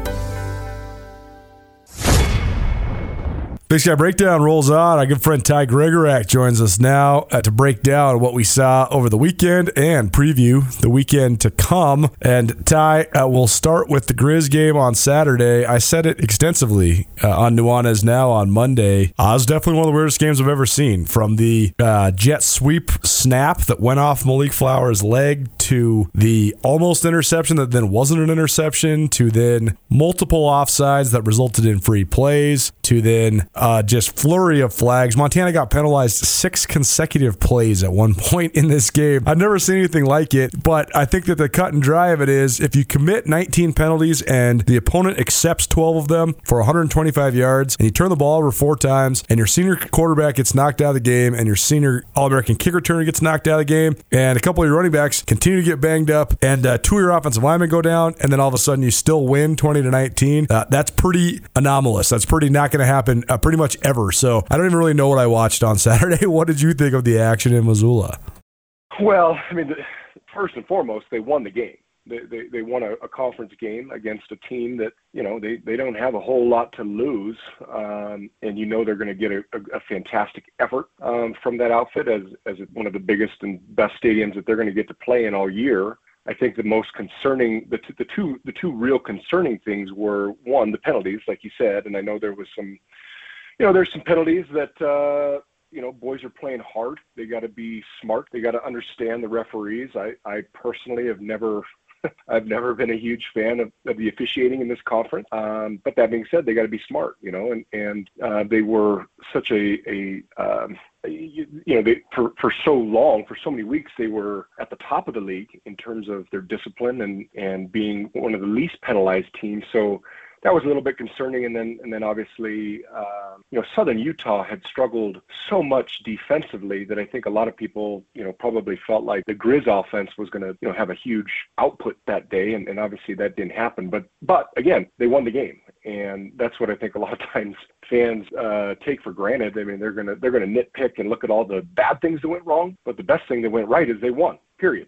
Big Sky Breakdown rolls on. Our good friend Ty Gregorak joins us now uh, to break down what we saw over the weekend and preview the weekend to come. And Ty, uh, we'll start with the Grizz game on Saturday. I said it extensively uh, on Nuanez Now on Monday. Uh, it was definitely one of the weirdest games I've ever seen. From the uh, jet sweep snap that went off Malik Flowers' leg to the almost interception that then wasn't an interception to then multiple offsides that resulted in free plays to then uh, just flurry of flags. Montana got penalized six consecutive plays at one point in this game. I've never seen anything like it, but I think that the cut and dry of it is if you commit 19 penalties and the opponent accepts 12 of them for 125 yards and you turn the ball over four times and your senior quarterback gets knocked out of the game and your senior All American kick returner gets knocked out of the game and a couple of your running backs continue to get banged up and uh, two of your offensive linemen go down and then all of a sudden you still win 20 to 19, uh, that's pretty anomalous. That's pretty not going to happen. Uh, pretty much ever. So I don't even really know what I watched on Saturday. What did you think of the action in Missoula? Well, I mean, first and foremost, they won the game. They, they, they won a, a conference game against a team that you know they, they don't have a whole lot to lose, um, and you know they're going to get a, a, a fantastic effort um, from that outfit as as one of the biggest and best stadiums that they're going to get to play in all year. I think the most concerning, the, t- the two, the two real concerning things were one, the penalties, like you said, and I know there was some you know, there's some penalties that uh, you know boys are playing hard. They got to be smart. They got to understand the referees. I I personally have never. I've never been a huge fan of, of the officiating in this conference. Um, but that being said, they got to be smart, you know, and, and uh, they were such a, a um, you, you know, they, for, for so long, for so many weeks, they were at the top of the league in terms of their discipline and, and being one of the least penalized teams. So that was a little bit concerning. And then, and then obviously, um, you know, Southern Utah had struggled so much defensively that I think a lot of people, you know, probably felt like the Grizz offense was going to, you know, have a huge output that day. And, and obviously that didn't happen. But, but again, they won the game. And that's what I think a lot of times fans uh, take for granted. I mean, they're gonna they're gonna nitpick and look at all the bad things that went wrong, but the best thing that went right is they won. Period.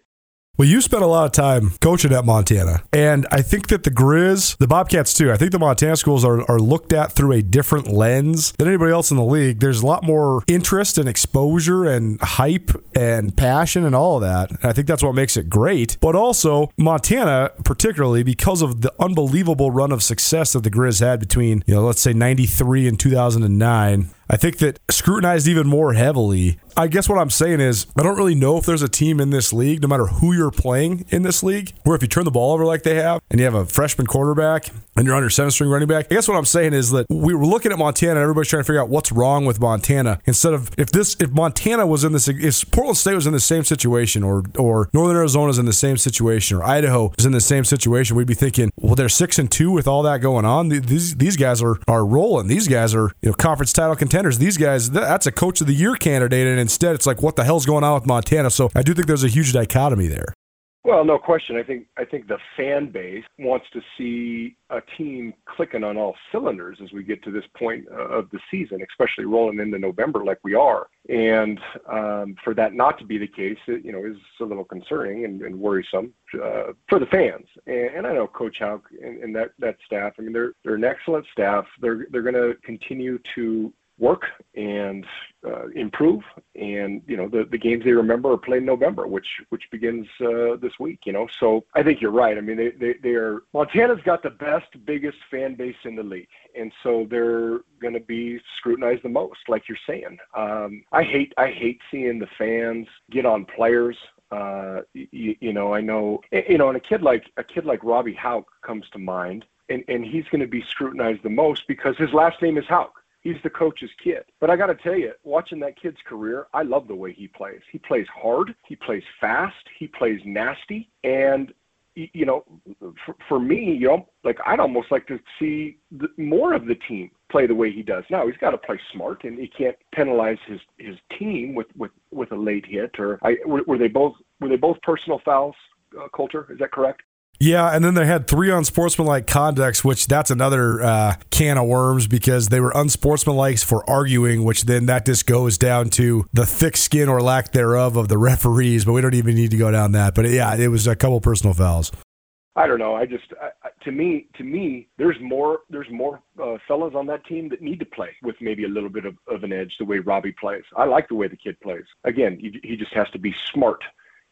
Well, you spent a lot of time coaching at Montana, and I think that the Grizz, the Bobcats too, I think the Montana schools are, are looked at through a different lens than anybody else in the league. There's a lot more interest and exposure and hype and passion and all of that. And I think that's what makes it great. But also, Montana, particularly because of the unbelievable run of success that the Grizz had between, you know, let's say 93 and 2009, I think that scrutinized even more heavily. I guess what I'm saying is, I don't really know if there's a team in this league, no matter who you're playing in this league, where if you turn the ball over like they have and you have a freshman quarterback and you're on your seven string running back, I guess what I'm saying is that we were looking at Montana and everybody's trying to figure out what's wrong with Montana instead of if this, if Montana was in this, if Portland State was in the same situation or, or Northern Arizona's in the same situation or Idaho is in the same situation, we'd be thinking, well, they're six and two with all that going on. These, these guys are, are rolling. These guys are, you know, conference title contenders contenders. These guys, that's a coach of the year candidate, and instead it's like, what the hell's going on with Montana? So I do think there's a huge dichotomy there. Well, no question. I think I think the fan base wants to see a team clicking on all cylinders as we get to this point of the season, especially rolling into November like we are. And um, for that not to be the case, it, you know, is a little concerning and, and worrisome uh, for the fans. And, and, I know Coach Hauck and, and that that staff. I mean, they're they're an excellent staff. They're they're going to continue to work and uh, improve. And you know, the the games they remember are played in November, which which begins uh, this week. You know, so I think you're right. I mean, they they they are Montana's got the best, biggest fan base in the league, and so they're going to be scrutinized the most, like you're saying. Um, I hate I hate seeing the fans get on players. Uh, you, you know, I know, you know, and a kid like a kid like Robbie Hauck comes to mind, and and he's going to be scrutinized the most because his last name is Hauck he's the coach's kid. But I got to tell you, watching that kid's career, I love the way he plays. He plays hard, he plays fast, he plays nasty, and you know, for, for me, you know, like I'd almost like to see the, more of the team play the way he does now. He's got to play smart, and he can't penalize his his team with with with a late hit. Or I were, were they both were they both personal fouls? Uh, Colter, is that correct? Yeah, and then they had three unsportsmanlike conducts, which that's another uh, can of worms because they were unsportsmanlike for arguing, which then that just goes down to the thick skin or lack thereof of the referees. But we don't even need to go down that. But yeah, it was a couple personal fouls. I don't know. I just I, to me to me there's more there's more uh, fellas on that team that need to play with maybe a little bit of, of an edge the way Robbie plays. I like the way the kid plays. Again, he, he just has to be smart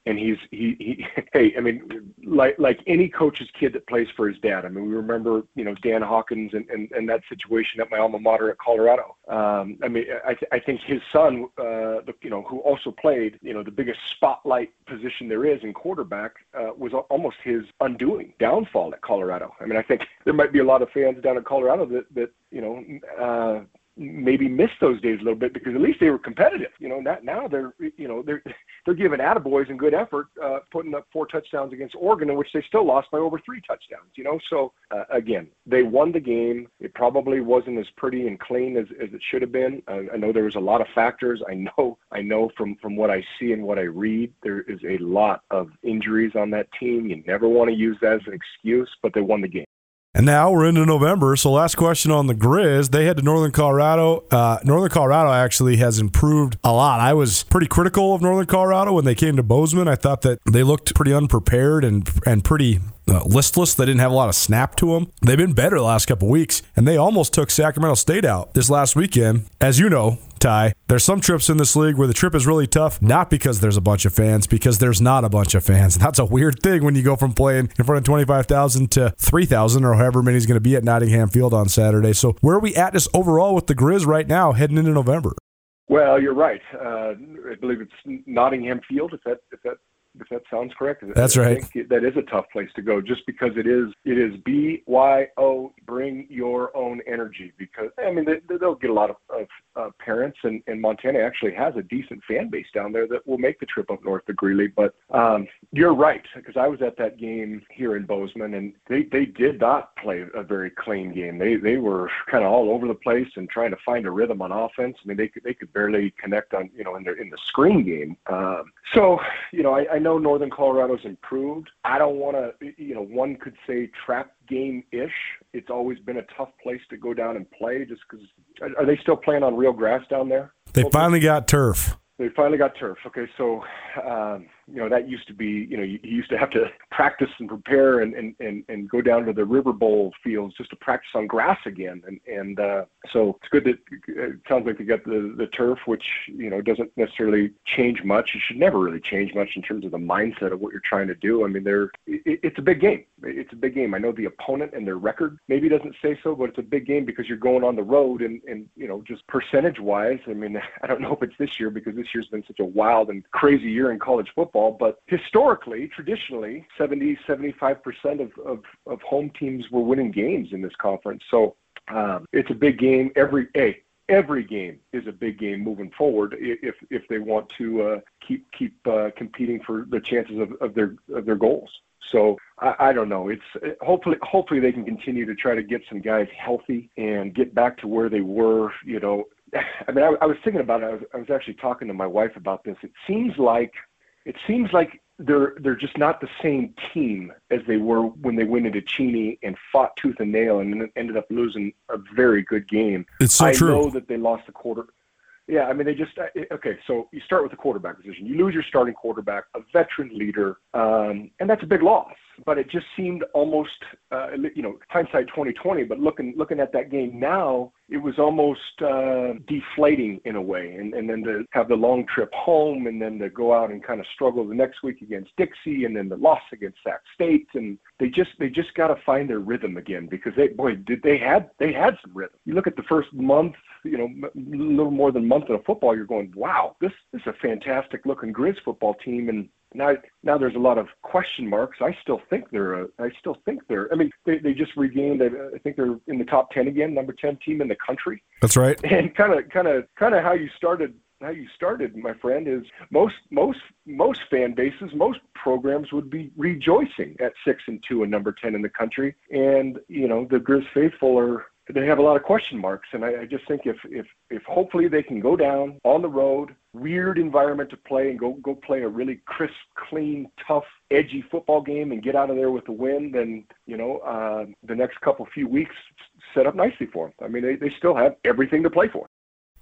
and he's he, he hey i mean like like any coach's kid that plays for his dad. I mean we remember you know dan hawkins and and, and that situation at my alma mater at colorado. Um i mean i th- i think his son uh the, you know who also played you know the biggest spotlight position there is in quarterback uh, was almost his undoing downfall at colorado. I mean i think there might be a lot of fans down in colorado that that you know uh maybe missed those days a little bit because at least they were competitive. You know, not now they're you know they're they're giving attaboys and good effort, uh, putting up four touchdowns against Oregon, in which they still lost by over three touchdowns. You know, so uh, again, they won the game. It probably wasn't as pretty and clean as, as it should have been. I, I know there was a lot of factors. I know I know from from what I see and what I read, there is a lot of injuries on that team. You never want to use that as an excuse, but they won the game. And now we're into November. So, last question on the Grizz. They head to Northern Colorado. Uh, Northern Colorado actually has improved a lot. I was pretty critical of Northern Colorado when they came to Bozeman. I thought that they looked pretty unprepared and and pretty uh, listless. They didn't have a lot of snap to them. They've been better the last couple weeks, and they almost took Sacramento State out this last weekend. As you know, There's some trips in this league where the trip is really tough, not because there's a bunch of fans, because there's not a bunch of fans. That's a weird thing when you go from playing in front of 25,000 to 3,000 or however many is going to be at Nottingham Field on Saturday. So, where are we at just overall with the Grizz right now heading into November? Well, you're right. Uh, I believe it's Nottingham Field. If that if that if that sounds correct. That's right. Think that is a tough place to go, just because it is. It is B Y O. Bring your own energy, because I mean they, they'll get a lot of, of uh, parents, and, and Montana actually has a decent fan base down there that will make the trip up north to Greeley. But um, you're right, because I was at that game here in Bozeman, and they they did not play a very clean game. They they were kind of all over the place and trying to find a rhythm on offense. I mean they could they could barely connect on you know in their in the screen game. Um, so you know I, I know Northern Colorado's improved. I don't want to, you know, one could say trap game ish. It's always been a tough place to go down and play just because. Are they still playing on real grass down there? They finally got turf. They finally got turf. Okay, so um, you know that used to be you know you, you used to have to practice and prepare and, and and and go down to the river bowl fields just to practice on grass again. And and uh so it's good that it sounds like they got the the turf which you know doesn't necessarily change much. It should never really change much in terms of the mindset of what you're trying to do. I mean they're it, it's a big game. It's a big game. I know the opponent and their record maybe doesn't say so but it's a big game because you're going on the road and and you know just percentage wise i mean i don't know if it's this year because this year's been such a wild and crazy year in college football football, but historically, traditionally, 70, 75% of, of, of home teams were winning games in this conference. So um, it's a big game every hey, every game is a big game moving forward if if they want to uh, keep keep uh, competing for the chances of, of their of their goals. So I, I don't know. It's hopefully hopefully they can continue to try to get some guys healthy and get back to where they were. You know, I mean, I, I was thinking about it. I was, I was actually talking to my wife about this. It seems like it seems like they're they're just not the same team as they were when they went into Cheney and fought tooth and nail and ended up losing a very good game. It's so I true. know that they lost the quarter. Yeah, I mean they just okay. So you start with the quarterback position. You lose your starting quarterback, a veteran leader, um, and that's a big loss. But it just seemed almost, uh, you know, hindsight 2020. But looking looking at that game now, it was almost uh, deflating in a way. And and then to have the long trip home, and then to go out and kind of struggle the next week against Dixie, and then the loss against Sac State, and they just they just got to find their rhythm again because they boy did they had they had some rhythm. You look at the first month, you know, a little more than a month of football, you're going, wow, this this is a fantastic looking Grizz football team, and now, now there's a lot of question marks. I still think they're. A, I still think they're. I mean, they, they just regained. I think they're in the top ten again, number ten team in the country. That's right. And kind of, kind of, kind of how you started how you started, my friend, is most most most fan bases, most programs would be rejoicing at six and two and number ten in the country, and you know the Grizz faithful are they have a lot of question marks. And I, I just think if if if hopefully they can go down on the road, weird environment to play, and go go play a really crisp, clean, tough, edgy football game and get out of there with a win, then you know uh, the next couple few weeks set up nicely for them. I mean, they, they still have everything to play for.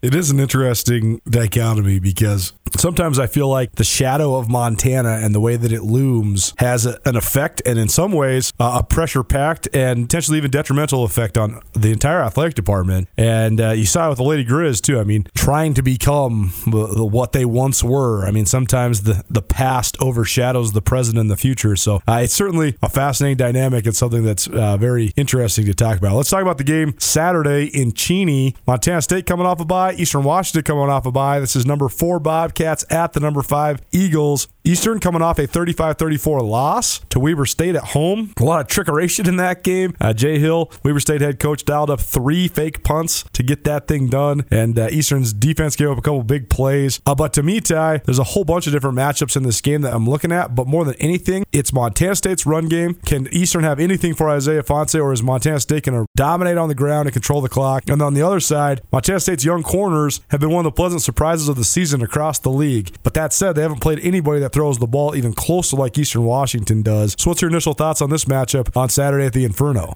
It is an interesting dichotomy because sometimes I feel like the shadow of Montana and the way that it looms has a, an effect, and in some ways, uh, a pressure packed and potentially even detrimental effect on the entire athletic department. And uh, you saw it with the Lady Grizz, too. I mean, trying to become what they once were. I mean, sometimes the, the past overshadows the present and the future. So uh, it's certainly a fascinating dynamic and something that's uh, very interesting to talk about. Let's talk about the game Saturday in Cheney. Montana State coming off a bye. Eastern Washington coming off a bye. This is number four Bobcats at the number five Eagles. Eastern coming off a 35 34 loss to Weber State at home. A lot of trickeration in that game. Uh, Jay Hill, Weber State head coach, dialed up three fake punts to get that thing done. And uh, Eastern's defense gave up a couple big plays. Uh, but to me, Ty, there's a whole bunch of different matchups in this game that I'm looking at. But more than anything, it's Montana State's run game. Can Eastern have anything for Isaiah Ifanse, or is Montana State going to dominate on the ground and control the clock? And on the other side, Montana State's young corners have been one of the pleasant surprises of the season across the league. But that said, they haven't played anybody that throws the ball even close to like Eastern Washington does. So, what's your initial thoughts on this matchup on Saturday at the Inferno?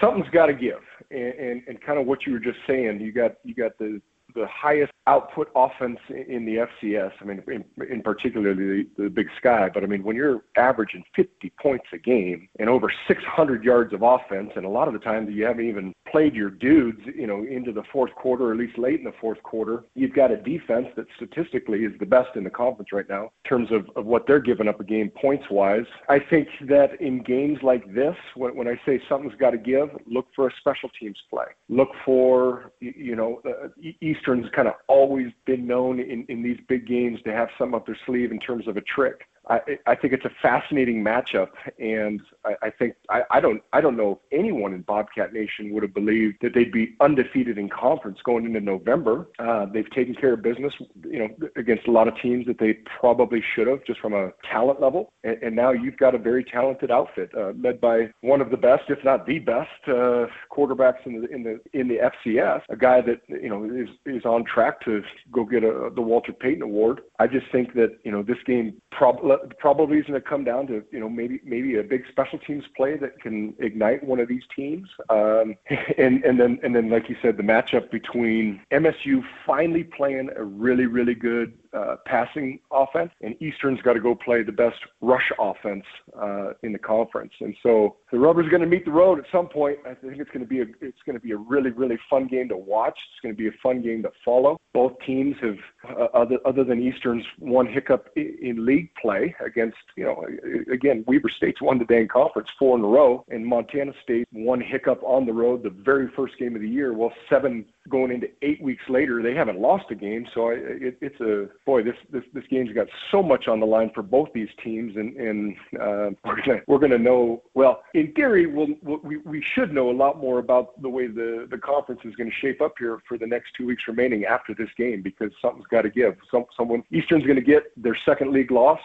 Something's got to give, and, and, and kind of what you were just saying. You got you got the the highest output offense in the FCS. I mean, in, in particular the, the Big Sky. But I mean, when you're averaging 50 points a game and over 600 yards of offense, and a lot of the times you haven't even played your dudes, you know, into the fourth quarter or at least late in the fourth quarter, you've got a defense that statistically is the best in the conference right now in terms of, of what they're giving up a game points wise. I think that in games like this, when, when I say something's got to give, look for a special teams play. Look for, you know, uh, Eastern's kind of always been known in, in these big games to have something up their sleeve in terms of a trick. I, I think it's a fascinating matchup, and I, I think I, I don't I don't know if anyone in Bobcat Nation would have believed that they'd be undefeated in conference going into November. Uh, they've taken care of business, you know, against a lot of teams that they probably should have, just from a talent level. And, and now you've got a very talented outfit, uh, led by one of the best, if not the best, uh, quarterbacks in the in the in the FCS. A guy that you know is is on track to go get a, the Walter Payton Award. I just think that you know this game probably probably is going to come down to you know maybe maybe a big special teams play that can ignite one of these teams, um, and and then and then like you said, the matchup between MSU finally playing a really really good uh, passing offense, and Eastern's got to go play the best rush offense uh, in the conference. And so the rubber's going to meet the road at some point. I think it's going to be a it's going to be a really really fun game to watch. It's going to be a fun game to follow. Both teams have, uh, other other than Eastern's one hiccup in, in league play against you know again Weber State's won the dang conference four in a row, and Montana State one hiccup on the road the very first game of the year. Well, seven going into eight weeks later, they haven't lost a game. So it, it's a boy. This, this this game's got so much on the line for both these teams, and and uh, we're gonna we're gonna know. Well, in theory, we'll, we we should know a lot more about the way the the conference is going to shape up here for the next two weeks remaining after this game because something's got to give. Some someone Eastern's going to get their second league loss,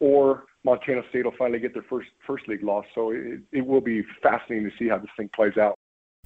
or Montana State will finally get their first first league loss. So it, it will be fascinating to see how this thing plays out.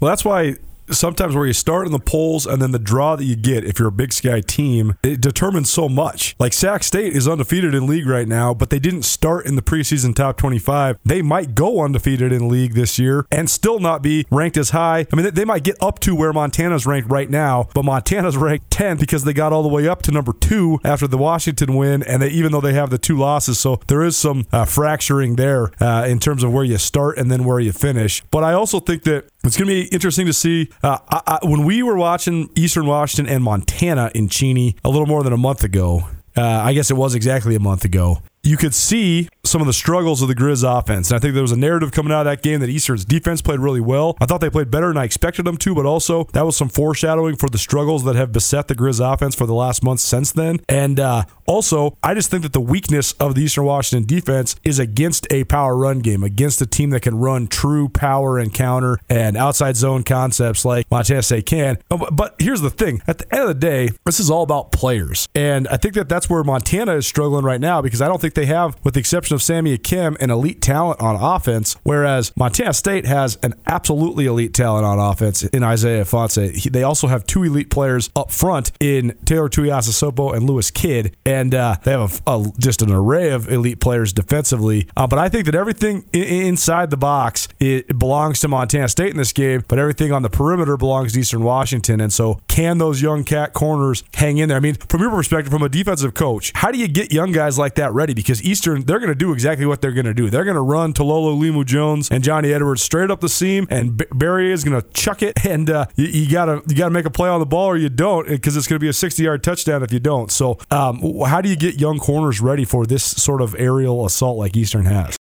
Well, that's why sometimes where you start in the polls and then the draw that you get if you're a Big Sky team, it determines so much. Like Sac State is undefeated in league right now, but they didn't start in the preseason top 25. They might go undefeated in league this year and still not be ranked as high. I mean, they might get up to where Montana's ranked right now, but Montana's ranked 10th because they got all the way up to number two after the Washington win, and they even though they have the two losses, so there is some uh, fracturing there uh, in terms of where you start and then where you finish. But I also think that it's going to be interesting to see. Uh, I, I, when we were watching Eastern Washington and Montana in Cheney a little more than a month ago, uh, I guess it was exactly a month ago you could see some of the struggles of the Grizz offense. And I think there was a narrative coming out of that game that Eastern's defense played really well. I thought they played better than I expected them to, but also that was some foreshadowing for the struggles that have beset the Grizz offense for the last month since then. And uh, also, I just think that the weakness of the Eastern Washington defense is against a power run game, against a team that can run true power and counter and outside zone concepts like Montana State can. Oh, but here's the thing at the end of the day, this is all about players. And I think that that's where Montana is struggling right now because I don't think they have, with the exception of Sammy Akem, an elite talent on offense, whereas Montana State has an absolutely elite talent on offense in Isaiah Ifanse. They also have two elite players up front in Taylor Tuiasosopo and Lewis Kidd. And uh, they have a, a, just an array of elite players defensively. Uh, but I think that everything I- inside the box it belongs to Montana State in this game, but everything on the perimeter belongs to Eastern Washington. And so, can those young cat corners hang in there? I mean, from your perspective, from a defensive coach, how do you get young guys like that ready? Because Eastern, they're going to do exactly what they're going to do. They're going to run Talolo Limu Jones and Johnny Edwards straight up the seam, and Barry is going to chuck it, and uh, you, you, gotta you gotta make a play on the ball or you don't, because it's going to be a 60 yard touchdown if you don't. So, um, how do you get young corners ready for this sort of aerial assault like Eastern has?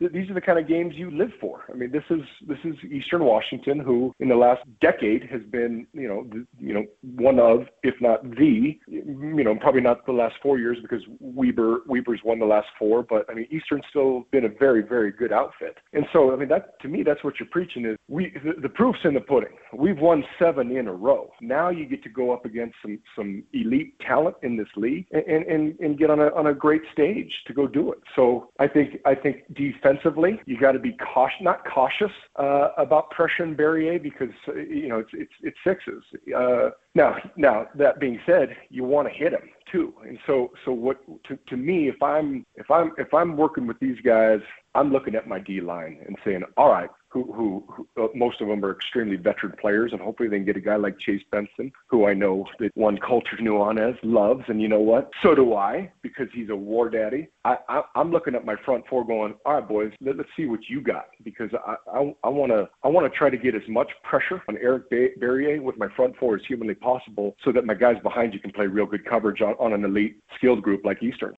These are the kind of games you live for. I mean, this is this is Eastern Washington, who in the last decade has been, you know, the, you know, one of, if not the, you know, probably not the last four years because Weber Weber's won the last four, but I mean, Eastern's still been a very very good outfit. And so, I mean, that to me, that's what you're preaching is we the, the proof's in the pudding. We've won seven in a row. Now you get to go up against some some elite talent in this league and and, and get on a on a great stage to go do it. So I think I think defense defensively, you got to be cautious, not cautious uh, about pressuring Barriere because uh, you know it's it's it's sixes. Uh, now, now that being said, you want to hit him too, and so so what to to me, if I'm if I'm if I'm working with these guys, I'm looking at my D line and saying, all right, who, who, who uh, most of them are extremely veteran players, and hopefully they can get a guy like Chase Benson, who I know that one Colter Nuanez loves, and you know what? So do I, because he's a war daddy. I, I, I'm looking at my front four, going, all right, boys, let, us see what you got, because I, I, want to, I want to try to get as much pressure on Eric Barriere with my front four as humanly possible, so that my guys behind you can play real good coverage on, on an elite skilled group like Eastern.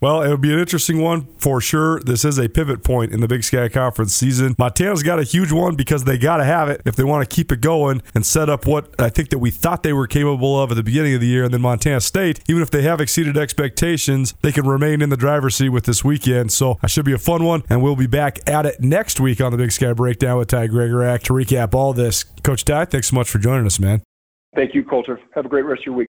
Well, it would be an interesting one for sure. This is a pivot point in the Big Sky Conference season. Montana's got a huge one because they got to have it if they want to keep it going and set up what I think that we thought they were capable of at the beginning of the year. And then Montana State, even if they have exceeded expectations, they can remain in the driver's seat with this weekend. So that should be a fun one. And we'll be back at it next week on the Big Sky Breakdown with Ty Gregorak to recap all this. Coach Ty, thanks so much for joining us, man. Thank you, Colter. Have a great rest of your week.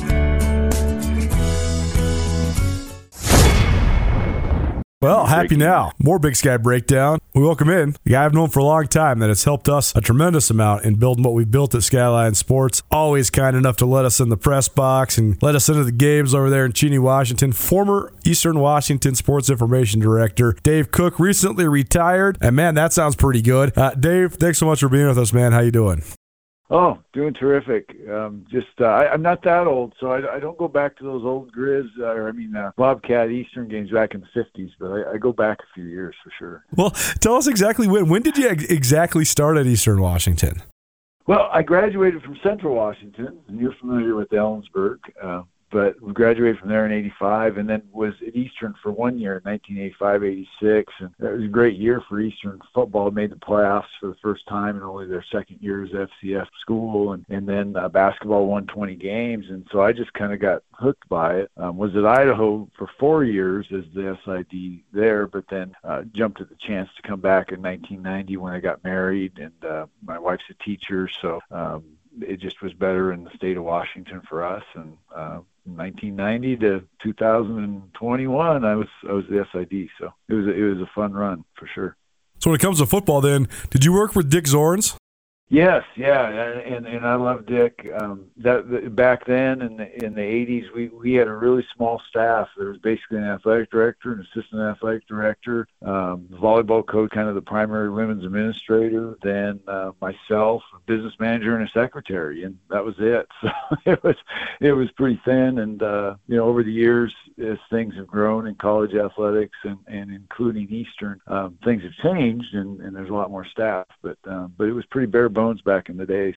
Well, happy now. More Big Sky Breakdown. We welcome in the guy I've known for a long time that has helped us a tremendous amount in building what we've built at Skyline Sports. Always kind enough to let us in the press box and let us into the games over there in Cheney, Washington. Former Eastern Washington Sports Information Director Dave Cook recently retired, and man, that sounds pretty good. Uh, Dave, thanks so much for being with us, man. How you doing? Oh, doing terrific. Um, just uh, I, I'm not that old, so I, I don't go back to those old Grizz, uh, or I mean uh, Bobcat Eastern games back in the '50s, but I, I go back a few years for sure. Well, tell us exactly when. When did you exactly start at Eastern Washington? Well, I graduated from Central Washington, and you're familiar with Ellensburg. Uh, but we graduated from there in 85 and then was at Eastern for one year in 1985 86 and it was a great year for Eastern football. Made the playoffs for the first time in only their second year as FCS school and and then uh, basketball won 20 games and so I just kind of got hooked by it. Um, was at Idaho for four years as the SID there but then uh, jumped at the chance to come back in 1990 when I got married and uh, my wife's a teacher so um, it just was better in the state of Washington for us and uh, 1990 to 2021, I was I was the SID, so it was a, it was a fun run for sure. So when it comes to football, then did you work with Dick Zorns? Yes, yeah, and and I love Dick. Um, that back then in the in the '80s, we we had a really small staff. There was basically an athletic director, an assistant athletic director, um, volleyball coach, kind of the primary women's administrator, then uh, myself, a business manager, and a secretary, and that was it. So it was it was pretty thin, and uh, you know, over the years, as things have grown in college athletics and and including Eastern, um, things have changed, and and there's a lot more staff, but um, but it was pretty bare bones bones back in the day.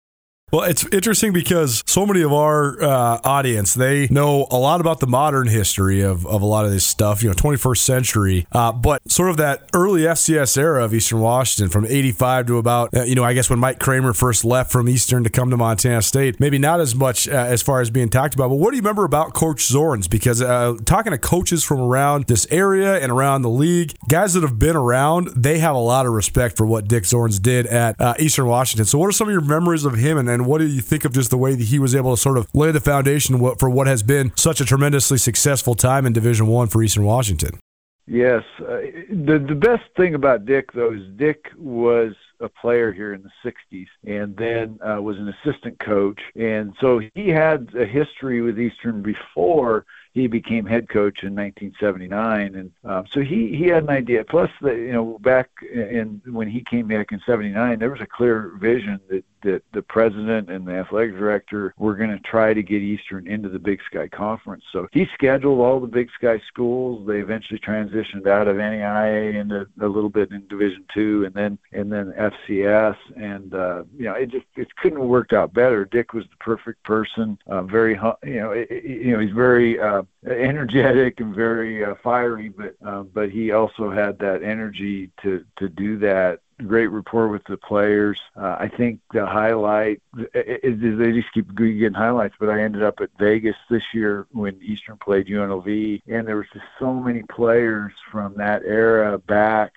Well, it's interesting because so many of our uh, audience they know a lot about the modern history of, of a lot of this stuff, you know, 21st century, uh, but sort of that early FCS era of Eastern Washington from 85 to about, uh, you know, I guess when Mike Kramer first left from Eastern to come to Montana State, maybe not as much uh, as far as being talked about. But what do you remember about Coach Zorns? Because uh, talking to coaches from around this area and around the league, guys that have been around, they have a lot of respect for what Dick Zorns did at uh, Eastern Washington. So, what are some of your memories of him and, and what do you think of just the way that he was able to sort of lay the foundation for what has been such a tremendously successful time in Division One for Eastern Washington? Yes, uh, the the best thing about Dick though is Dick was a player here in the 60s and then uh, was an assistant coach and so he had a history with Eastern before he became head coach in 1979, and um, so he he had an idea. Plus, the, you know, back in when he came back in '79, there was a clear vision that that the president and the athletic director were going to try to get Eastern into the Big Sky Conference. So he scheduled all the Big Sky schools. They eventually transitioned out of NAIA into a little bit in Division Two, and then and then FCS. And uh, you know, it just it couldn't have worked out better. Dick was the perfect person. Uh, very, you know, it, you know, he's very uh, energetic and very uh, fiery, but uh, but he also had that energy to to do that. Great rapport with the players. Uh, I think the highlight is, is they just keep getting highlights. But I ended up at Vegas this year when Eastern played UNLV, and there was just so many players from that era back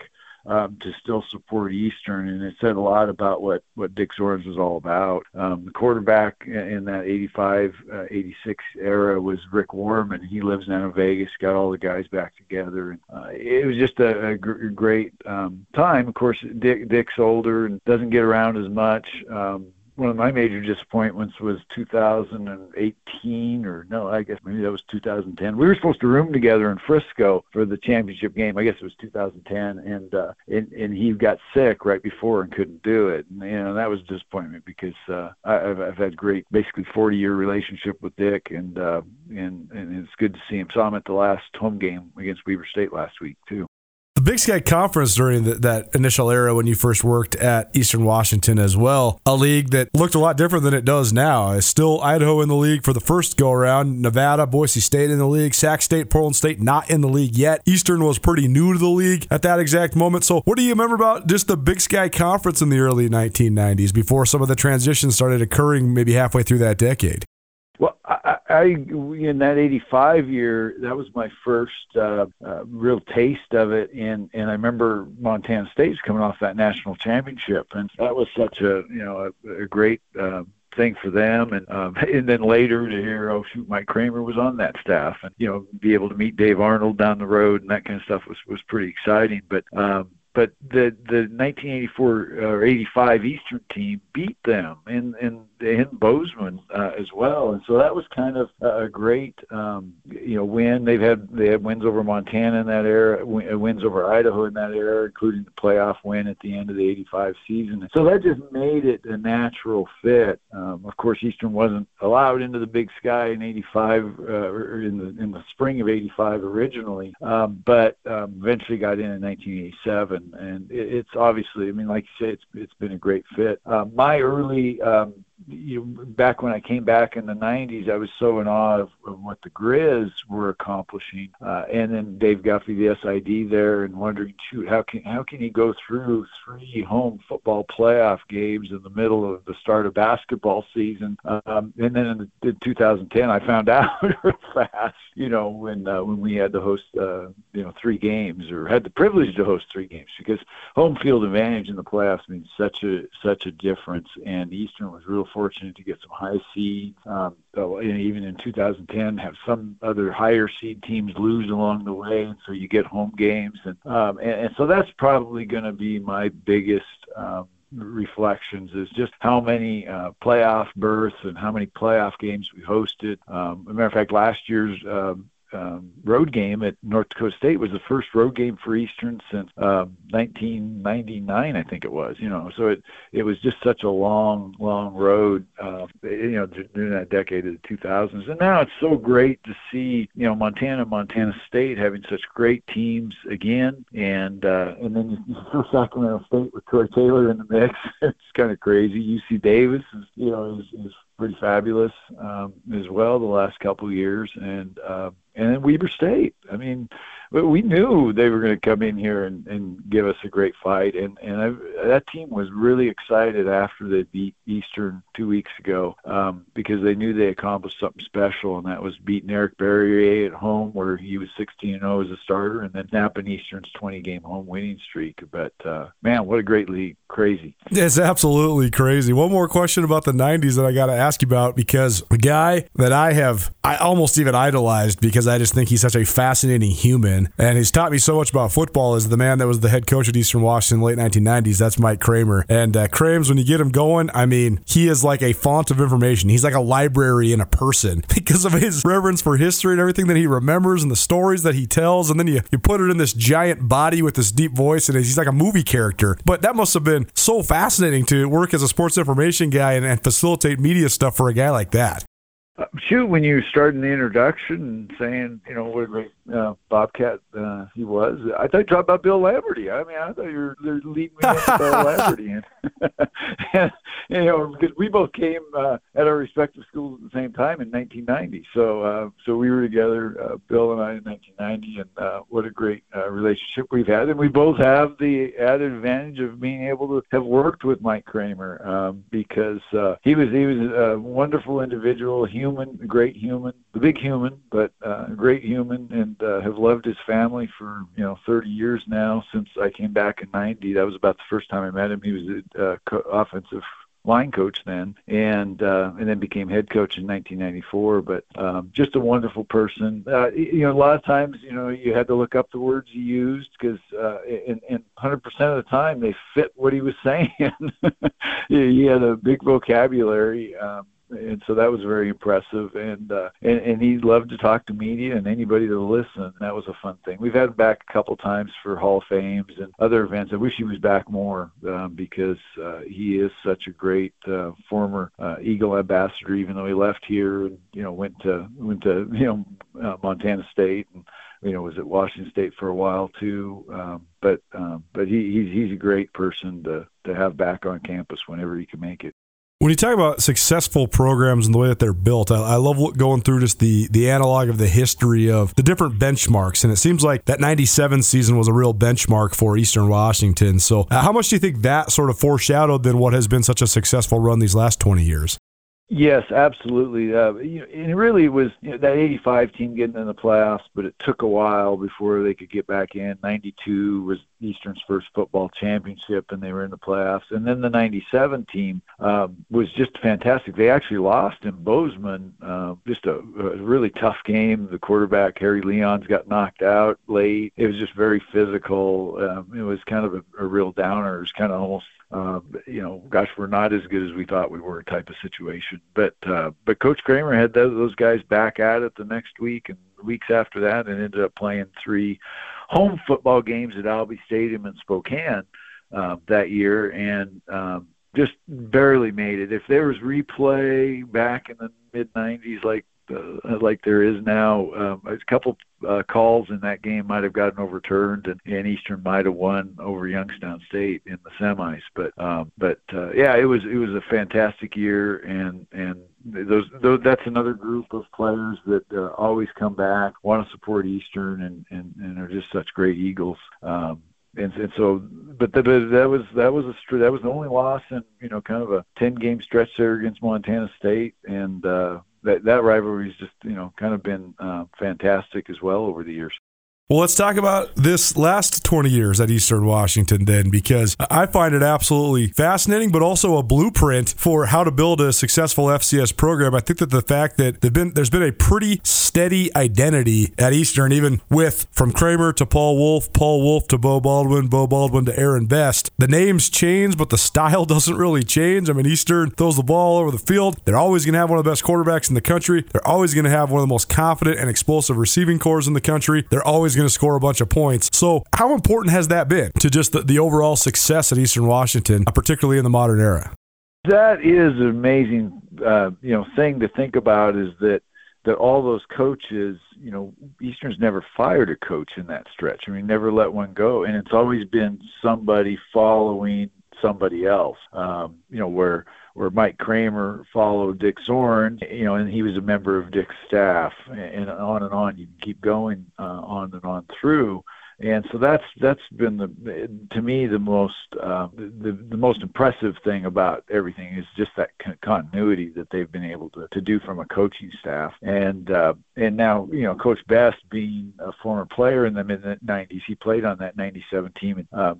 um, to still support Eastern, and it said a lot about what what Dick Zornes was all about. Um, the quarterback in that 85, uh, 86 era was Rick Warman. He lives in Vegas, got all the guys back together, and uh, it was just a, a gr- great um, time. Of course, Dick Dick's older and doesn't get around as much. Um, one of my major disappointments was 2018 or no i guess maybe that was 2010 we were supposed to room together in frisco for the championship game. I guess it was 2010 and uh and, and he got sick right before and couldn't do it. And you know that was a disappointment because uh I, I've, I've had great basically 40 year relationship with dick and uh and and it's good to see him. Saw him at the last home game against weber state last week too Big Sky Conference during the, that initial era when you first worked at Eastern Washington as well, a league that looked a lot different than it does now. It's still Idaho in the league for the first go around, Nevada, Boise State in the league, Sac State, Portland State not in the league yet. Eastern was pretty new to the league at that exact moment. So, what do you remember about just the Big Sky Conference in the early 1990s before some of the transitions started occurring maybe halfway through that decade? Well, I, I in that '85 year, that was my first uh, uh, real taste of it, and and I remember Montana State's coming off that national championship, and that was such a you know a, a great. Uh, thing for them and um, and then later to hear oh shoot Mike Kramer was on that staff and you know be able to meet Dave Arnold down the road and that kind of stuff was was pretty exciting but um but the the 1984 or 85 Eastern team beat them in in in Bozeman uh, as well, and so that was kind of a great um, you know win. They've had they had wins over Montana in that era, uh, wins over Idaho in that era, including the playoff win at the end of the '85 season. So that just made it a natural fit. Um, of course, Eastern wasn't allowed into the Big Sky in '85 uh, or in the in the spring of '85 originally, um, but um, eventually got in in 1987, and it, it's obviously, I mean, like you say, it's it's been a great fit. Uh, my early um, you back when I came back in the 90s, I was so in awe of, of what the Grizz were accomplishing. Uh, and then Dave Guffey, the SID there, and wondering, shoot, how can how can he go through three home football playoff games in the middle of the start of basketball season? Um, and then in, the, in 2010, I found out fast, you know, when uh, when we had to host, uh, you know, three games or had the privilege to host three games because home field advantage in the playoffs means such a such a difference. And Eastern was real fortunate to get some high seeds. Um, so even in 2010, have some other higher seed teams lose along the way, and so you get home games, and um, and, and so that's probably going to be my biggest um, reflections is just how many uh, playoff berths and how many playoff games we hosted. Um, as a matter of fact, last year's um, um, road game at North Dakota State was the first road game for Eastern since um, 1999, I think it was. You know, so it it was just such a long, long road. Uh, you know, during that decade of the 2000s, and now it's so great to see you know Montana, Montana State having such great teams again, and uh, and then you throw Sacramento State with Troy Taylor in the mix. it's kind of crazy. UC Davis is you know is, is pretty fabulous um, as well the last couple of years, and uh, and Weber State. I mean, we knew they were going to come in here and, and give us a great fight, and and I, that team was really excited after they beat Eastern two weeks ago um, because they knew they accomplished something special, and that was beating Eric Barriere at home where he was 16-0 as a starter, and then snapping Eastern's 20-game home winning streak. But uh, man, what a great league! Crazy. It's absolutely crazy. One more question about the 90s that I got to ask you about because a guy that I have I almost even idolized because I just think he's such a fascinating human. And he's taught me so much about football as the man that was the head coach at Eastern Washington late 1990s. That's Mike Kramer. And uh, when you get him going, I mean, he is like a font of information. He's like a library in a person because of his reverence for history and everything that he remembers and the stories that he tells. And then you, you put it in this giant body with this deep voice, and he's like a movie character. But that must have been so fascinating to work as a sports information guy and, and facilitate media stuff for a guy like that. Uh, shoot, when you started in the introduction and saying, you know, what a great uh, Bobcat uh, he was, I thought you talked about Bill Lamberty. I mean, I thought you were leading me into Bill Lamberty. And, and, you know, because we both came uh, at our respective schools at the same time in 1990. So, uh, so we were together, uh, Bill and I, in 1990, and uh, what a great uh, relationship we've had. And we both have the added advantage of being able to have worked with Mike Kramer um, because uh, he was he was a wonderful individual, human, a great human, the big human, but uh, great human, and uh, have loved his family for you know 30 years now since I came back in '90. That was about the first time I met him. He was a uh, offensive line coach then, and uh, and then became head coach in 1994. But um, just a wonderful person. Uh, you know, a lot of times, you know, you had to look up the words he used because, uh, and, and 100% of the time, they fit what he was saying. he had a big vocabulary. Um, and so that was very impressive. And uh, and and he loved to talk to media and anybody to listen. That was a fun thing. We've had him back a couple times for Hall of Fames and other events. I wish he was back more um, because uh, he is such a great uh, former uh, Eagle ambassador. Even though he left here and you know went to went to you know uh, Montana State and you know was at Washington State for a while too. Um, but um, but he, he's he's a great person to to have back on campus whenever he can make it. When you talk about successful programs and the way that they're built, I, I, love going through just the the analog of the history of the different benchmarks, and it seems like that '97 season was a real benchmark for Eastern Washington. So, uh, how much do you think that sort of foreshadowed then what has been such a successful run these last 20 years? Yes, absolutely. Uh, you know, it really was you know, that '85 team getting in the playoffs, but it took a while before they could get back in. '92 was Eastern's first football championship, and they were in the playoffs. And then the '97 team um, was just fantastic. They actually lost in Bozeman, uh, just a, a really tough game. The quarterback Harry Leons got knocked out late. It was just very physical. Um, it was kind of a, a real downer. It was kind of almost uh, you know, gosh, we're not as good as we thought we were type of situation. But uh, but Coach Kramer had those, those guys back at it the next week and weeks after that, and ended up playing three home football games at Albee Stadium in Spokane uh, that year, and um, just barely made it. If there was replay back in the mid '90s, like uh, like there is now. Um, a couple uh, calls in that game might have gotten overturned, and, and Eastern might have won over Youngstown State in the semis. But um, but uh, yeah, it was it was a fantastic year, and and those, those that's another group of players that uh, always come back, want to support Eastern, and and and are just such great Eagles. Um, and, and so, but, the, but that was that was a that was the only loss in you know kind of a ten game stretch there against Montana State, and uh, that that rivalry's just you know kind of been uh, fantastic as well over the years. Well, let's talk about this last 20 years at Eastern Washington then, because I find it absolutely fascinating, but also a blueprint for how to build a successful FCS program. I think that the fact that been, there's been a pretty steady identity at Eastern, even with from Kramer to Paul Wulff, Paul Wulff to Beau Baldwin, Beau Baldwin to Aaron Best. The names change, but the style doesn't really change. I mean, Eastern throws the ball over the field. They're always going to have one of the best quarterbacks in the country. They're always going to have one of the most confident and explosive receiving corps in the country. They're always going to score a bunch of points. So, how important has that been to just the, the overall success at Eastern Washington, uh, particularly in the modern era? That is an amazing, uh, you know, thing to think about. Is that that all those coaches, you know, Eastern's never fired a coach in that stretch. I mean, never let one go, and it's always been somebody following somebody else. Um, you know, where where Mike Kramer followed Dick Zorn, you know, and he was a member of Dick's staff, and on and on. You can keep going uh, on and on through and so that's that's been the to me the most uh, the the most impressive thing about everything is just that continuity that they've been able to, to do from a coaching staff. And uh, and now you know Coach Best being a former player in the mid '90s he played on that '97 team and uh,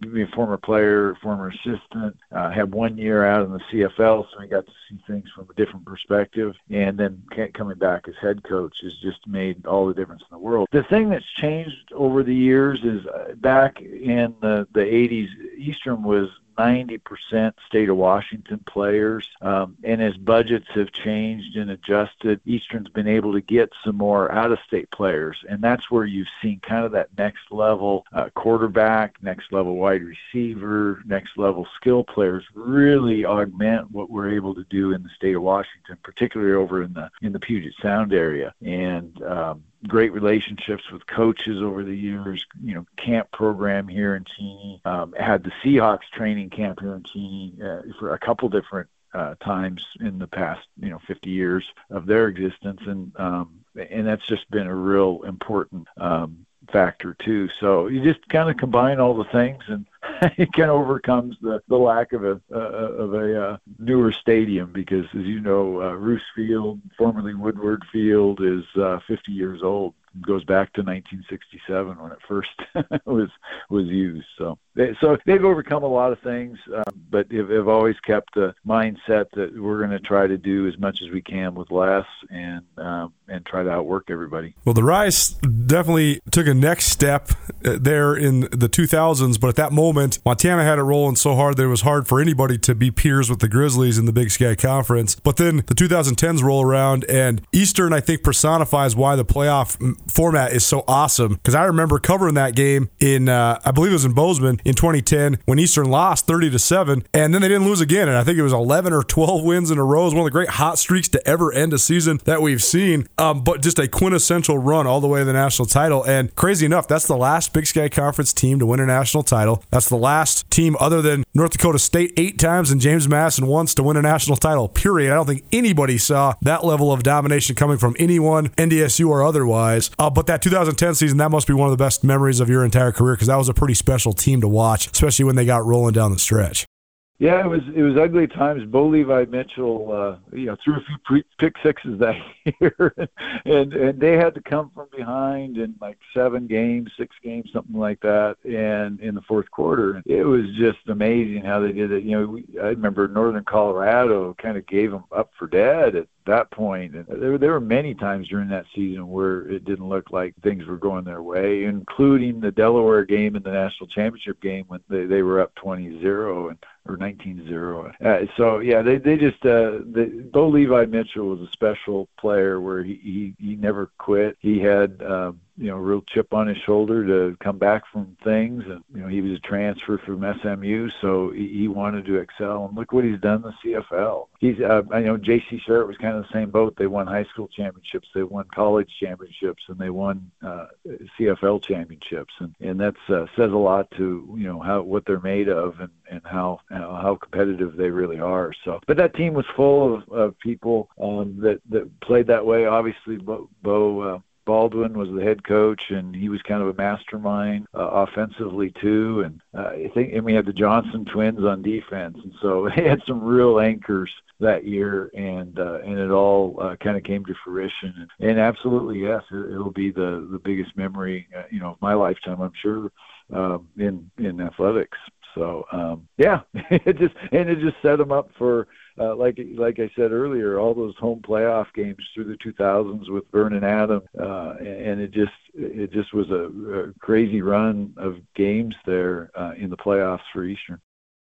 being a former player former assistant uh, had one year out in the CFL so he got to see things from a different perspective. And then coming back as head coach has just made all the difference in the world. The thing that's changed over the years is uh, back in the, the 80s, Eastern was 90% state of Washington players. Um, and as budgets have changed and adjusted, Eastern's been able to get some more out of state players. And that's where you've seen kind of that next level uh, quarterback, next level wide receiver, next level skill players really augment what we're able to do in the state of Washington, particularly over in the in the Puget Sound area. And um, great relationships with coaches over the years. You know, camp program here in Cheney. Um, had the Seahawks training camp here in Cheney uh, for a couple different uh, times in the past, you know, 50 years of their existence, and um, and that's just been a real important um, factor too. So you just kind of combine all the things, and it kind of overcomes the the lack of a uh, of a uh, newer stadium because, as you know, uh, Roos Field, formerly Woodward Field, is uh, 50 years old goes back to 1967 when it first was was used. So they, so they've overcome a lot of things, um, but have, have always kept the mindset that we're going to try to do as much as we can with less and um, and try to outwork everybody. Well, the Rice definitely took a next step uh, there in the 2000s, but at that moment, Montana had it rolling so hard that it was hard for anybody to be peers with the Grizzlies in the Big Sky Conference. But then the 2010s roll around, and Eastern, I think, personifies why the playoff format is so awesome because I remember covering that game in uh, I believe it was in Bozeman in 2010 when Eastern lost 30 to seven, and then they didn't lose again, and I think it was 11 or 12 wins in a row. It was one of the great hot streaks to ever end a season that we've seen, um, but just a quintessential run all the way to the national title. And crazy enough, that's the last Big Sky Conference team to win a national title. That's the last team other than North Dakota State eight times and James Madison once to win a national title. Period. I don't think anybody saw that level of domination coming from anyone, NDSU or otherwise. Uh, but that 2010 season, that must be one of the best memories of your entire career because that was a pretty special team to watch, especially when they got rolling down the stretch. Yeah, it was it was ugly times. Bo Levi Mitchell, uh, you know, threw a few pre- pick sixes that year, and and they had to come from behind in like seven games, six games, something like that, and in the fourth quarter, it was just amazing how they did it. You know, we, I remember Northern Colorado kind of gave them up for dead at that point. And there, there were many times during that season where it didn't look like things were going their way, including the Delaware game and the national championship game when they, they were up 20-0 and or 19-0. Uh, so yeah, they they just uh, the, Bo Levi Mitchell was a special player where he he, he never quit. He had um, you know, real chip on his shoulder to come back from things. And, you know, he was a transfer from SMU, so he, he wanted to excel. And look what he's done in the CFL. He's, uh, I know J.C. Sherritt was kind of the same boat. They won high school championships, they won college championships, and they won uh, CFL championships. And, and that uh, says a lot to, you know, how, what they're made of and, and how, how, how competitive they really are. So, but that team was full of, of people um, that, that played that way. Obviously, Bo, Beau uh, Baldwin was the head coach, and he was kind of a mastermind uh, offensively too. And uh, I think, and we had the Johnson twins on defense, and so they had some real anchors that year, and uh, and it all uh, kind of came to fruition. And, and absolutely, yes, it, it'll be the the biggest memory, uh, you know, of my lifetime, I'm sure, uh, in in athletics. So um, yeah, it just and it just set them up for uh, like like I said earlier, all those home playoff games through the 2000s with Vernon Adams, uh, and it just it just was a, a crazy run of games there uh, in the playoffs for Eastern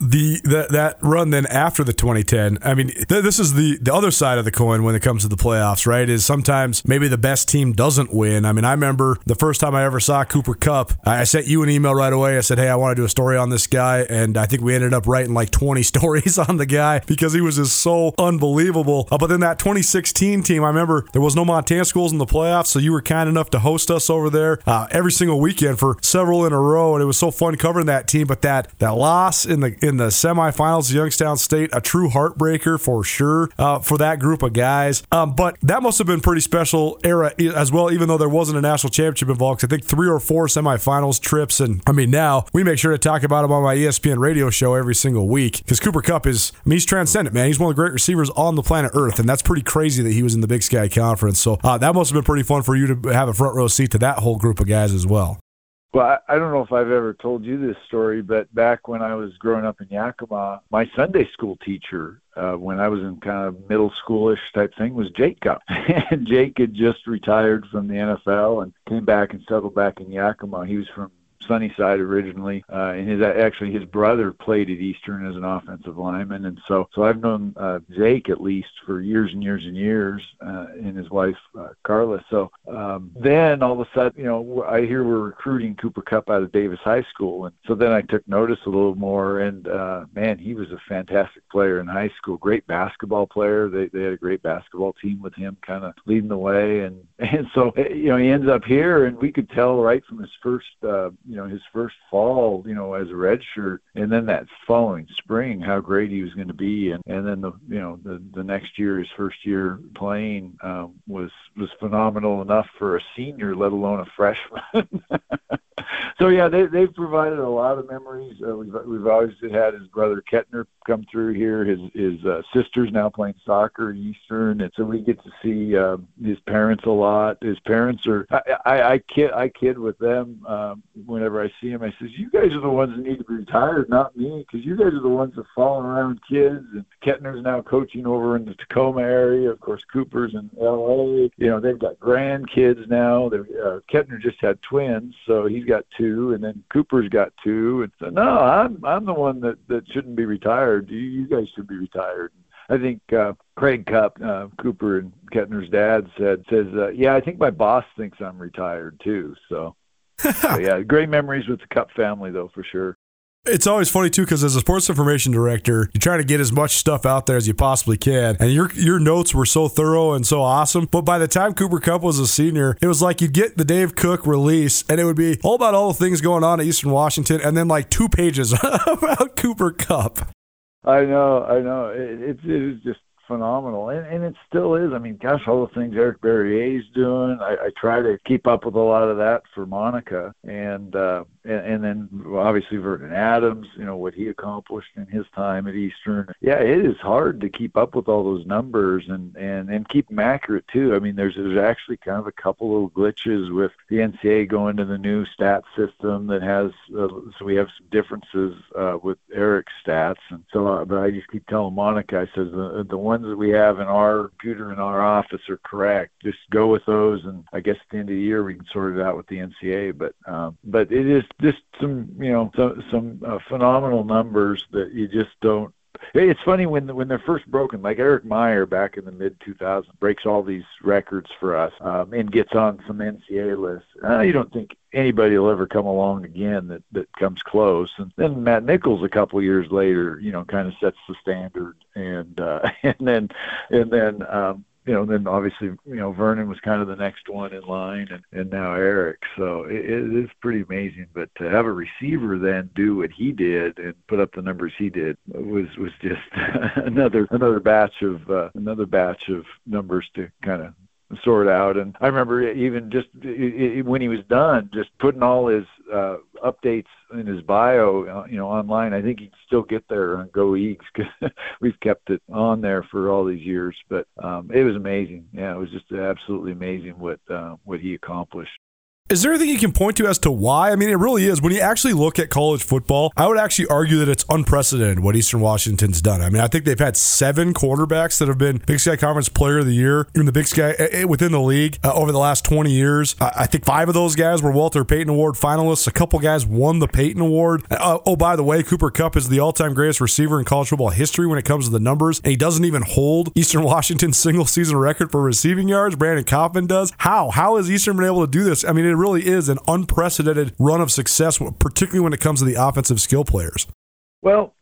the that that run then after the 2010 i mean th- this is the the other side of the coin when it comes to the playoffs right? Is sometimes maybe the best team doesn't win. I mean i remember the first time i ever saw cooper kupp i sent you an email right away. I said hey i want to do a story on this guy and i think we ended up writing like 20 stories on the guy because he was just so unbelievable. Uh, but then that 2016 team i remember there was no montana schools in the playoffs so you were kind enough to host us over there uh, every single weekend for several in a row and it was so fun covering that team. But that that loss in the in in the semifinals, Youngstown State, a true heartbreaker for sure uh, for that group of guys. Um, but that must have been pretty special era as well, even though there wasn't a national championship involved. I think three or four semifinals trips, and I mean now we make sure to talk about him on my ESPN radio show every single week because Cooper Kupp is, I mean, he's transcendent, man. He's one of the great receivers on the planet Earth, and that's pretty crazy that he was in the Big Sky Conference. So uh, that must have been pretty fun for you to have a front row seat to that whole group of guys as well. Well, I, I don't know if I've ever told you this story, but back when I was growing up in Yakima, my Sunday school teacher, uh, when I was in kind of middle schoolish type thing, was Jake and Jake had just retired from the NFL and came back and settled back in Yakima. He was from Sunnyside originally, uh, and his actually his brother played at Eastern as an offensive lineman, and so so I've known uh, Jake at least for years and years and years, uh, and his wife uh, Carla. So um, then all of a sudden, you know, I hear we're recruiting Cooper Kupp out of Davis High School, and so then I took notice a little more, and uh, man, he was a fantastic player in high school, great basketball player. They they had a great basketball team with him, kind of leading the way, and and so you know he ends up here, and we could tell right from his first. Uh, you know his first fall, you know, as a redshirt, and then that following spring, how great he was going to be, and and then the you know the the next year, his first year playing um, was was phenomenal enough for a senior, let alone a freshman. so yeah, they they've provided a lot of memories. Uh, we've we've always had his brother Kettner come through here. His his uh, sister's now playing soccer Eastern, and so we get to see uh, his parents a lot. His parents are I, I, I kid I kid with them um, whenever I see him. I says, "You guys are the ones that need to be retired, not me, because you guys are the ones that falling around kids." And Kettner's now coaching over in the Tacoma area. Of course, Cooper's in L.A. You know they've got grandkids now. They, uh, Kettner just had twins, so he's got two, and then Cooper's got two. And so no, I'm I'm the one that that shouldn't be retired. You, you guys should be retired. I think uh, Craig Kupp, uh, Cooper and Kettner's dad said says, uh, yeah, I think my boss thinks I'm retired too. So, so yeah, great memories with the Kupp family though for sure. It's always funny too because as a sports information director, you try to get as much stuff out there as you possibly can, and your your notes were so thorough and so awesome. But by the time Cooper Kupp was a senior, it was like you'd get the Dave Cook release, and it would be all about all the things going on at Eastern Washington, and then like two pages about Cooper Kupp. I know, I know. It, it, it is just phenomenal, and, and it still is. I mean, gosh, all the things Eric Barriere's doing. I, I try to keep up with a lot of that for Monica, and uh, and, and then obviously Vernon Adams, you know what he accomplished in his time at Eastern. Yeah, it is hard to keep up with all those numbers and and and keep them accurate too. I mean, there's there's actually kind of a couple little glitches with the NCAA going to the new stat system that has uh, so we have some differences uh, with Eric's stats, and so uh, but I just keep telling Monica, I said the the ones that we have in our computer in our office are correct. Just go with those, and I guess at the end of the year we can sort it out with the NCAA. But um, but it is just some you know some some uh, phenomenal numbers that you just don't it's funny when when they're first broken, like Erik Meyer back in the mid 2000s breaks all these records for us um, and gets on some NCAA lists. Uh, you don't think anybody will ever come along again that that comes close. And then Matt Nichols a couple years later, you know, kind of sets the standard, and uh, and then and then um, you know, then obviously, you know, Vernon was kind of the next one in line, and and now Eric. So it, it is pretty amazing. But to have a receiver then do what he did and put up the numbers he did was was just another another batch of uh, another batch of numbers to kind of sort out. And I remember even just when he was done, just putting all his uh, updates in his bio, uh, you know, online. I think he'd still get there on Go Eagles because we've kept it on there for all these years. But um, it was amazing. Yeah, it was just absolutely amazing what uh, what he accomplished. Is there anything you can point to as to why? I mean, it really is. When you actually look at college football, I would actually argue that it's unprecedented what Eastern Washington's done. I mean, I think they've had seven quarterbacks that have been Big Sky Conference Player of the Year in the Big Sky eh, eh, within the league uh, over the last 20 years. I think five of those guys were Walter Payton Award finalists. A couple guys won the Payton Award. Uh, oh, by the way, Cooper Kupp is the all-time greatest receiver in college football history when it comes to the numbers, and he doesn't even hold Eastern Washington's single season record for receiving yards. Brandon Kaufman does. How? How has Eastern been able to do this? I mean, it really is an unprecedented run of success, particularly when it comes to the offensive skill players? Well,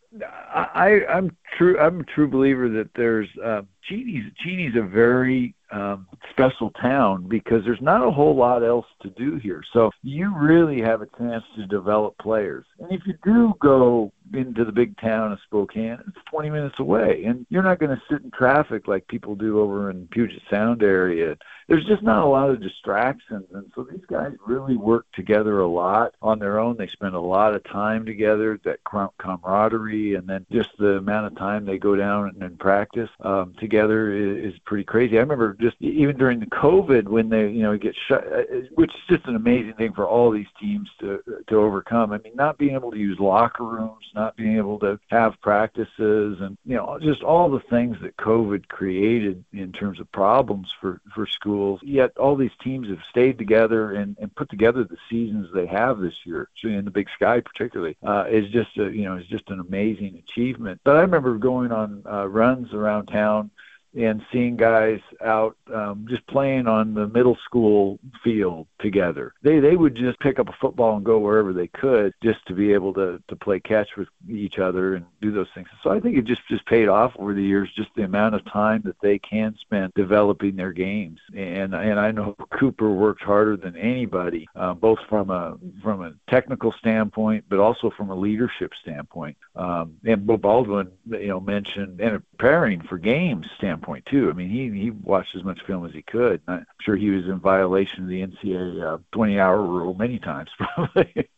I, I'm true. I'm a true believer that there's uh, Cheney's. Cheney's a very um, special town because there's not a whole lot else to do here. So you really have a chance to develop players. And if you do go into the big town of Spokane, it's 20 minutes away, and you're not going to sit in traffic like people do over in Puget Sound area. There's just not a lot of distractions, and so these guys really work together a lot on their own. They spend a lot of time together, that camaraderie, and then just the amount of time they go down and, and practice um, together is, is pretty crazy. I remember just even during the COVID when they you know get shut, uh, which is just an amazing thing for all these teams to to overcome. I mean, not being able to use locker rooms, not being able to have practices, and you know just all the things that COVID created in terms of problems for for schools. Yet all these teams have stayed together and and put together the seasons they have this year, in the Big Sky particularly, uh, is just a, you know is just an amazing achievement. But I remember going on uh, runs around town and seeing guys out um, just playing on the middle school field together. They they would just pick up a football and go wherever they could just to be able to to play catch with each other and do those things. So I think it just just paid off over the years, just the amount of time that they can spend developing their games. And and I know Cooper worked harder than anybody, uh, both from a from a technical standpoint, but also from a leadership standpoint. Um, and Beau Baldwin, you know, mentioned and preparing for games standpoint too. I mean, he he watched as much film as he could. I'm sure he was in violation of the NCAA uh, 20-hour rule many times, probably.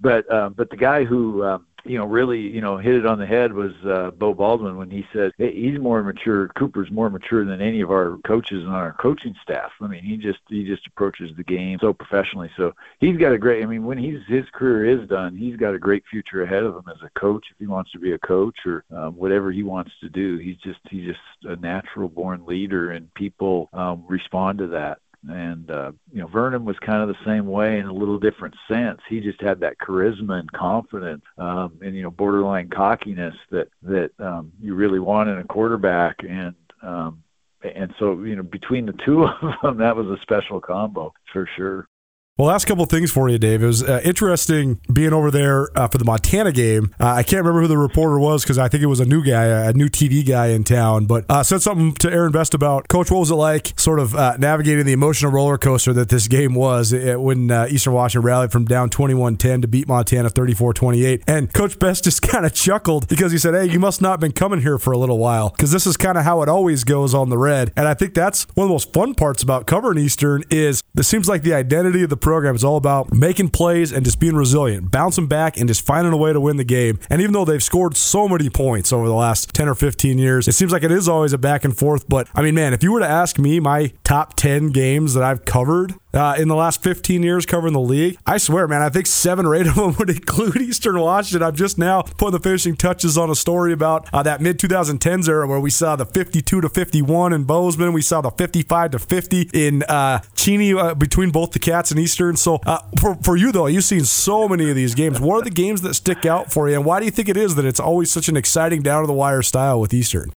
but um, but the guy who um, you know, really, you know, hit it on the head was uh, Beau Baldwin when he said hey, he's more mature. Cooper's more mature than any of our coaches on our coaching staff. I mean, he just he just approaches the game so professionally. So he's got a great. I mean, when he's his career is done, he's got a great future ahead of him as a coach. If he wants to be a coach or um, whatever he wants to do, he's just he's just a natural born leader, and people um, respond to that and uh, you know Vernon was kind of the same way in a little different sense. He just had that charisma and confidence, um, and you know borderline cockiness that that um, you really want in a quarterback, and um, and so you know between the two of them, that was a special combo for sure. Well, last couple things for you, Dave. It was uh, interesting being over there uh, for the Montana game. Uh, I can't remember who the reporter was because I think it was a new guy, a new TV guy in town, but uh, said something to Aaron Best about, Coach, what was it like sort of uh, navigating the emotional roller coaster that this game was it, when uh, Eastern Washington rallied from down 21 10 to beat Montana 34 28? And Coach Best just kind of chuckled because he said, Hey, you must not have been coming here for a little while because this is kind of how it always goes on the red. And I think that's one of the most fun parts about covering Eastern is it seems like the identity of the program is all about making plays and just being resilient, bouncing back and just finding a way to win the game. And even though they've scored so many points over the last 10 or 15 years, it seems like it is always a back and forth. But I mean, man, if you were to ask me my top 10 games that I've covered, uh, in the last 15 years covering the league. I swear, man, I think seven or eight of them would include Eastern Washington. I'm just now putting the finishing touches on a story about uh, that mid 2010s era where we saw the 52 to 51 in Bozeman. We saw the 55 to 50 in uh, Cheney uh, between both the Cats and Eastern. So uh, for, for you, though, you've seen so many of these games. What are the games that stick out for you? And why do you think it is that it's always such an exciting down to the wire style with Eastern?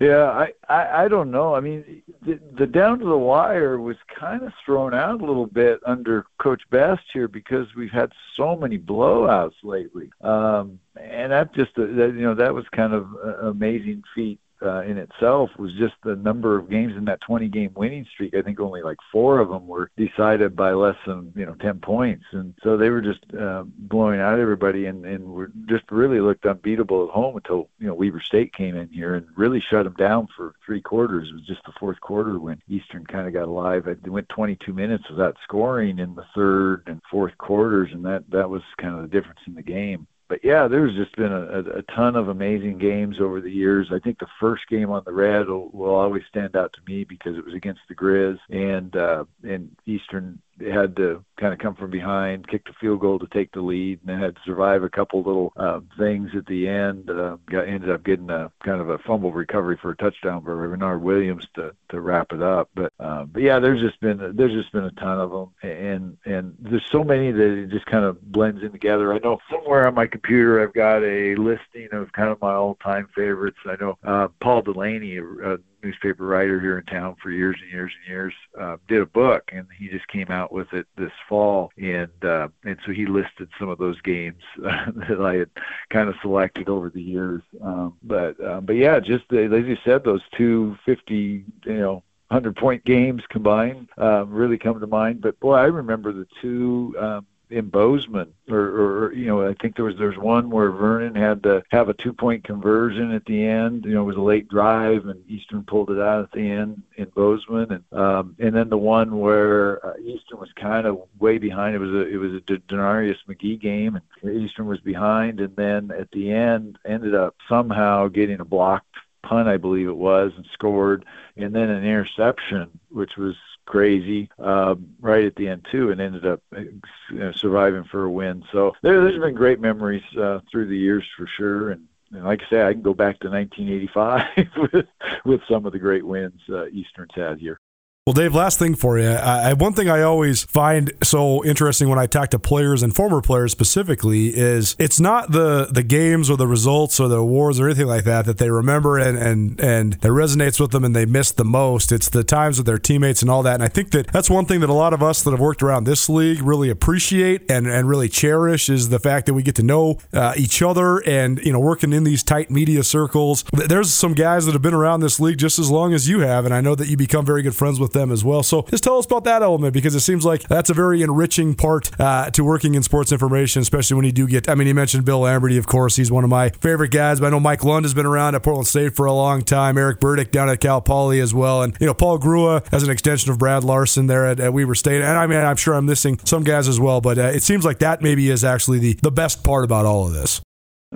Yeah, I, I I don't know. I mean, the, the down to the wire was kind of thrown out a little bit under Coach Best here because we've had so many blowouts lately, um, and that just uh, that, you know that was kind of an amazing feat uh, in itself was just the number of games in that 20 game winning streak. I think only like four of them were decided by less than you know 10 points, and so they were just uh, blowing out everybody, and and were just really looked unbeatable at home until you know Weber State came in here and really shut them down for three quarters. It was just the fourth quarter when Eastern kind of got alive. They went 22 minutes without scoring in the third and fourth quarters, and that that was kind of the difference in the game but yeah, there's just been a, a, ton of amazing games over the years. I think the first game on the Red will, will always stand out to me because it was against the Grizz, and uh, and Eastern had to kind of come from behind, kick the field goal to take the lead, and then had to survive a couple little uh, things at the end. Uh, got ended up getting a kind of a fumble recovery for a touchdown by Renard Williams to to wrap it up. But uh, but yeah, there's just been there's just been a ton of them, and and there's so many that it just kind of blends in together. I know somewhere on my computer I've got a listing of kind of my all-time favorites. I know uh, Paul Delaney, a newspaper writer here in town for years and years and years, uh, did a book, and he just came out with it this fall, and uh, and so he listed some of those games uh, that I had kind of selected over the years. Um, but um, but yeah, just uh, as you said, those two fifty, you know, hundred point games combined um, really come to mind. But boy, I remember the two. Um, in Bozeman, or, or you know, I think there was there's one where Vernon had to have a two point conversion at the end. You know, it was a late drive, and Eastern pulled it out at the end in Bozeman, and um, and then the one where uh, Eastern was kind of way behind. It was a it was a Denarius McGee game, and Eastern was behind, and then at the end ended up somehow getting a blocked punt, I believe it was, and scored, and then an interception, which was crazy uh, right at the end too, and ended up you know, surviving for a win. So there, there's been great memories uh, through the years for sure, and, and like I say, I can go back to 1985 with with some of the great wins uh, Eastern's had here. Well, Dave, last thing for you. I, one thing I always find so interesting when I talk to players and former players specifically is it's not the the games or the results or the awards or anything like that that they remember and and and that resonates with them and they miss the most. It's the times with their teammates and all that. And I think that that's one thing that a lot of us that have worked around this league really appreciate and and really cherish is the fact that we get to know uh, each other and you know working in these tight media circles. There's some guys that have been around this league just as long as you have, and I know that you become very good friends with them as well. So just tell us about that element because it seems like that's a very enriching part uh, to working in sports information, especially when you do get. I mean, you mentioned Bill Lamberty, of course. He's one of my favorite guys. But I know Mike Lund has been around at Portland State for a long time. Eric Burdick down at Cal Poly as well, and you know Paul Grua as an extension of Brad Larson there at, at Weber State. And I mean, I'm sure I'm missing some guys as well, but uh, it seems like that maybe is actually the the best part about all of this.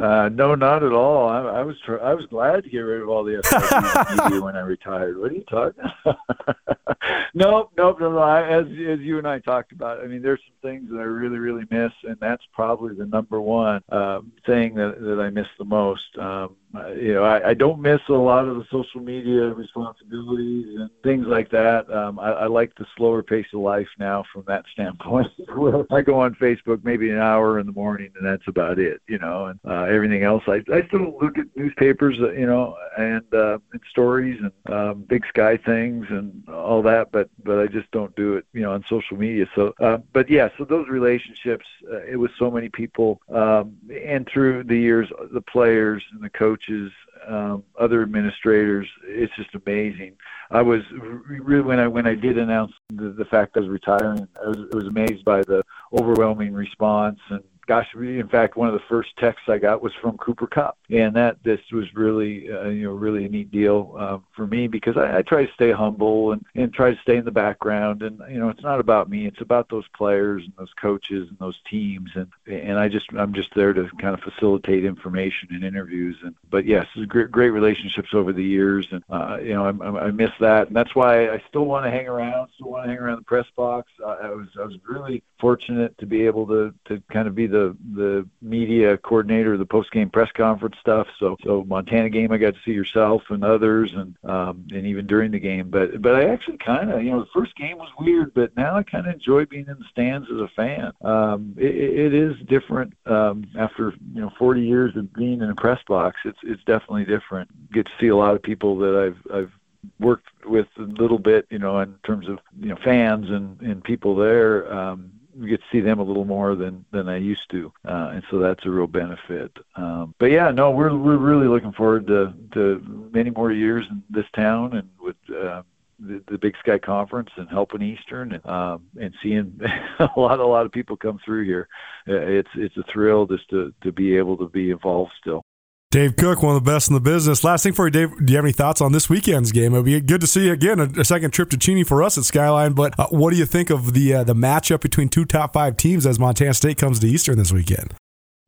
Uh, no, not at all. I, I was tr- I was glad to get rid of all the media when I retired. What are you talking? no, no, no, no. I, as as you and I talked about, I mean, there's some things that I really, really miss, and that's probably the number one um, thing that that I miss the most. Um, you know, I, I don't miss a lot of the social media responsibilities and things like that. Um, I, I like the slower pace of life now from that standpoint. I go on Facebook maybe an hour in the morning, and that's about it. You know, and uh, everything else, I I still look at newspapers, uh, you know, and uh, and stories and um, Big Sky things and all that, but but I just don't do it, you know, on social media. So, uh, but yeah, so those relationships, uh, it was so many people, um, and through the years, the players and the coaches coaches, um, other administrators. It's just amazing. I was really when I when I did announce the, the fact I was retiring, I was, I was amazed by the overwhelming response and gosh, in fact, one of the first texts I got was from Cooper Kupp, and that this was really, uh, you know, really a neat deal uh, for me because I, I try to stay humble and and try to stay in the background, and you know, it's not about me; it's about those players and those coaches and those teams, and and I just I'm just there to kind of facilitate information and interviews, and but yes, great great relationships over the years, and uh, you know, I, I miss that, and that's why I still want to hang around, still want to hang around the press box. Uh, I was I was really fortunate to be able to to kind of be the the media coordinator, the post game press conference stuff. So so Montana game, I got to see yourself and others, and um, and even during the game. But but I actually kind of you know the first game was weird, but now I kind of enjoy being in the stands as a fan. Um, it, it is different um, after you know 40 years of being in a press box. It's it's definitely different. Get to see a lot of people that I've I've worked with a little bit, you know, in terms of you know fans and and people there. Um, get to see them a little more than than I used to, uh, and so that's a real benefit. Um, but yeah, no, we're we're really looking forward to to many more years in this town and with. Uh, the, the Big Sky Conference and helping Eastern and um, and seeing a lot a lot of people come through here. Uh, it's it's a thrill just to to be able to be involved still. Dave Cook, one of the best in the business. Last thing for you, Dave, do you have any thoughts on this weekend's game? It'd be good to see you again, a, a second trip to Cheney for us at Skyline. But uh, what do you think of the uh, the matchup between two top five teams as Montana State comes to Eastern this weekend?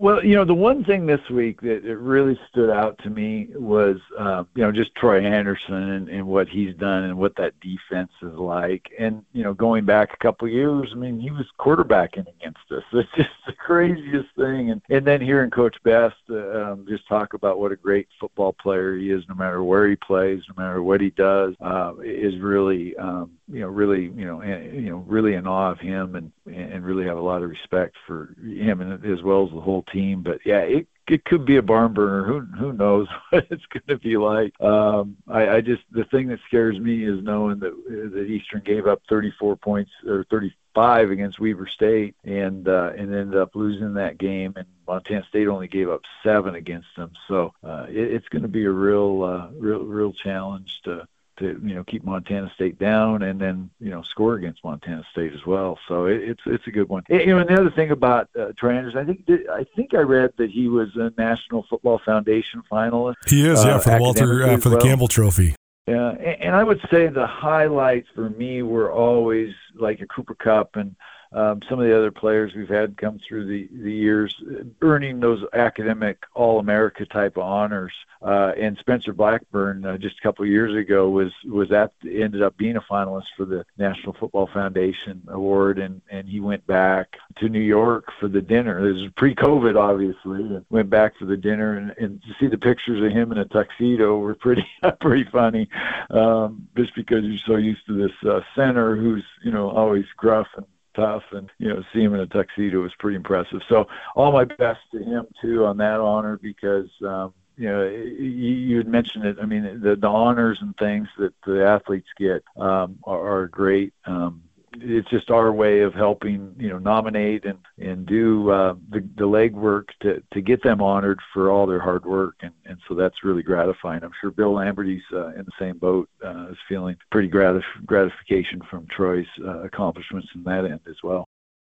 Well, you know, the one thing this week that it really stood out to me was, uh, you know, just Troy Andersen and, and what he's done and what that defense is like. And, you know, going back a couple of years, I mean, he was quarterbacking against us. It's just the craziest thing. And, and then hearing Coach Best uh, um, just talk about what a great football player he is, no matter where he plays, no matter what he does, uh, is really, um, you know, really, you know, and, you know, really in awe of him and, and really have a lot of respect for him and as well as the whole team. But yeah, it it could be a barn burner. Who who knows what it's going to be like? Um, I, I just the thing that scares me is knowing that that Eastern gave up 34 points or 35 against Weber State and uh, and ended up losing that game, and Montana State only gave up seven against them. So uh, it, it's going to be a real uh, real real challenge to to you know keep Montana State down and then you know score against Montana State as well. So it, it's it's a good one. You know, and the other thing about uh, Troy Andersen, I think I think I read that he was a National Football Foundation finalist. He is, yeah, uh, for the Walter uh, for the well. Campbell Trophy. Yeah, and, and I would say the highlights for me were always like a Cooper Kupp and um, some of the other players we've had come through the, the years earning those academic All America type of honors. Uh, and Spencer Blackburn uh, just a couple of years ago was was at ended up being a finalist for the National Football Foundation Award, and and he went back to New York for the dinner. This was pre-COVID, obviously. And went back for the dinner, and, and to see the pictures of him in a tuxedo were pretty pretty funny, um, just because you're so used to this uh, center who's you know always gruff and tough and you know see him in a tuxedo was pretty impressive. So all my best to him too on that honor because um you know you, had mentioned it. I mean the, the honors and things that the athletes get um are, are great. Um it's just our way of helping you know nominate and and do uh, the the legwork to to get them honored for all their hard work and and so that's really gratifying. I'm sure Bill Lamberty's uh, in the same boat uh, is feeling pretty gratif- gratification from Troy's uh, accomplishments in that end as well.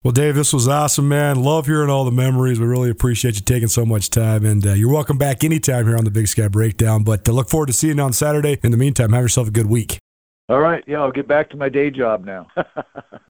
Well, Dave, this was awesome, man. Love hearing all the memories. We really appreciate you taking so much time, and uh, you're welcome back anytime here on the Big Sky Breakdown. But uh, look forward to seeing you on Saturday. In the meantime, have yourself a good week. All right. Yeah, I'll get back to my day job now.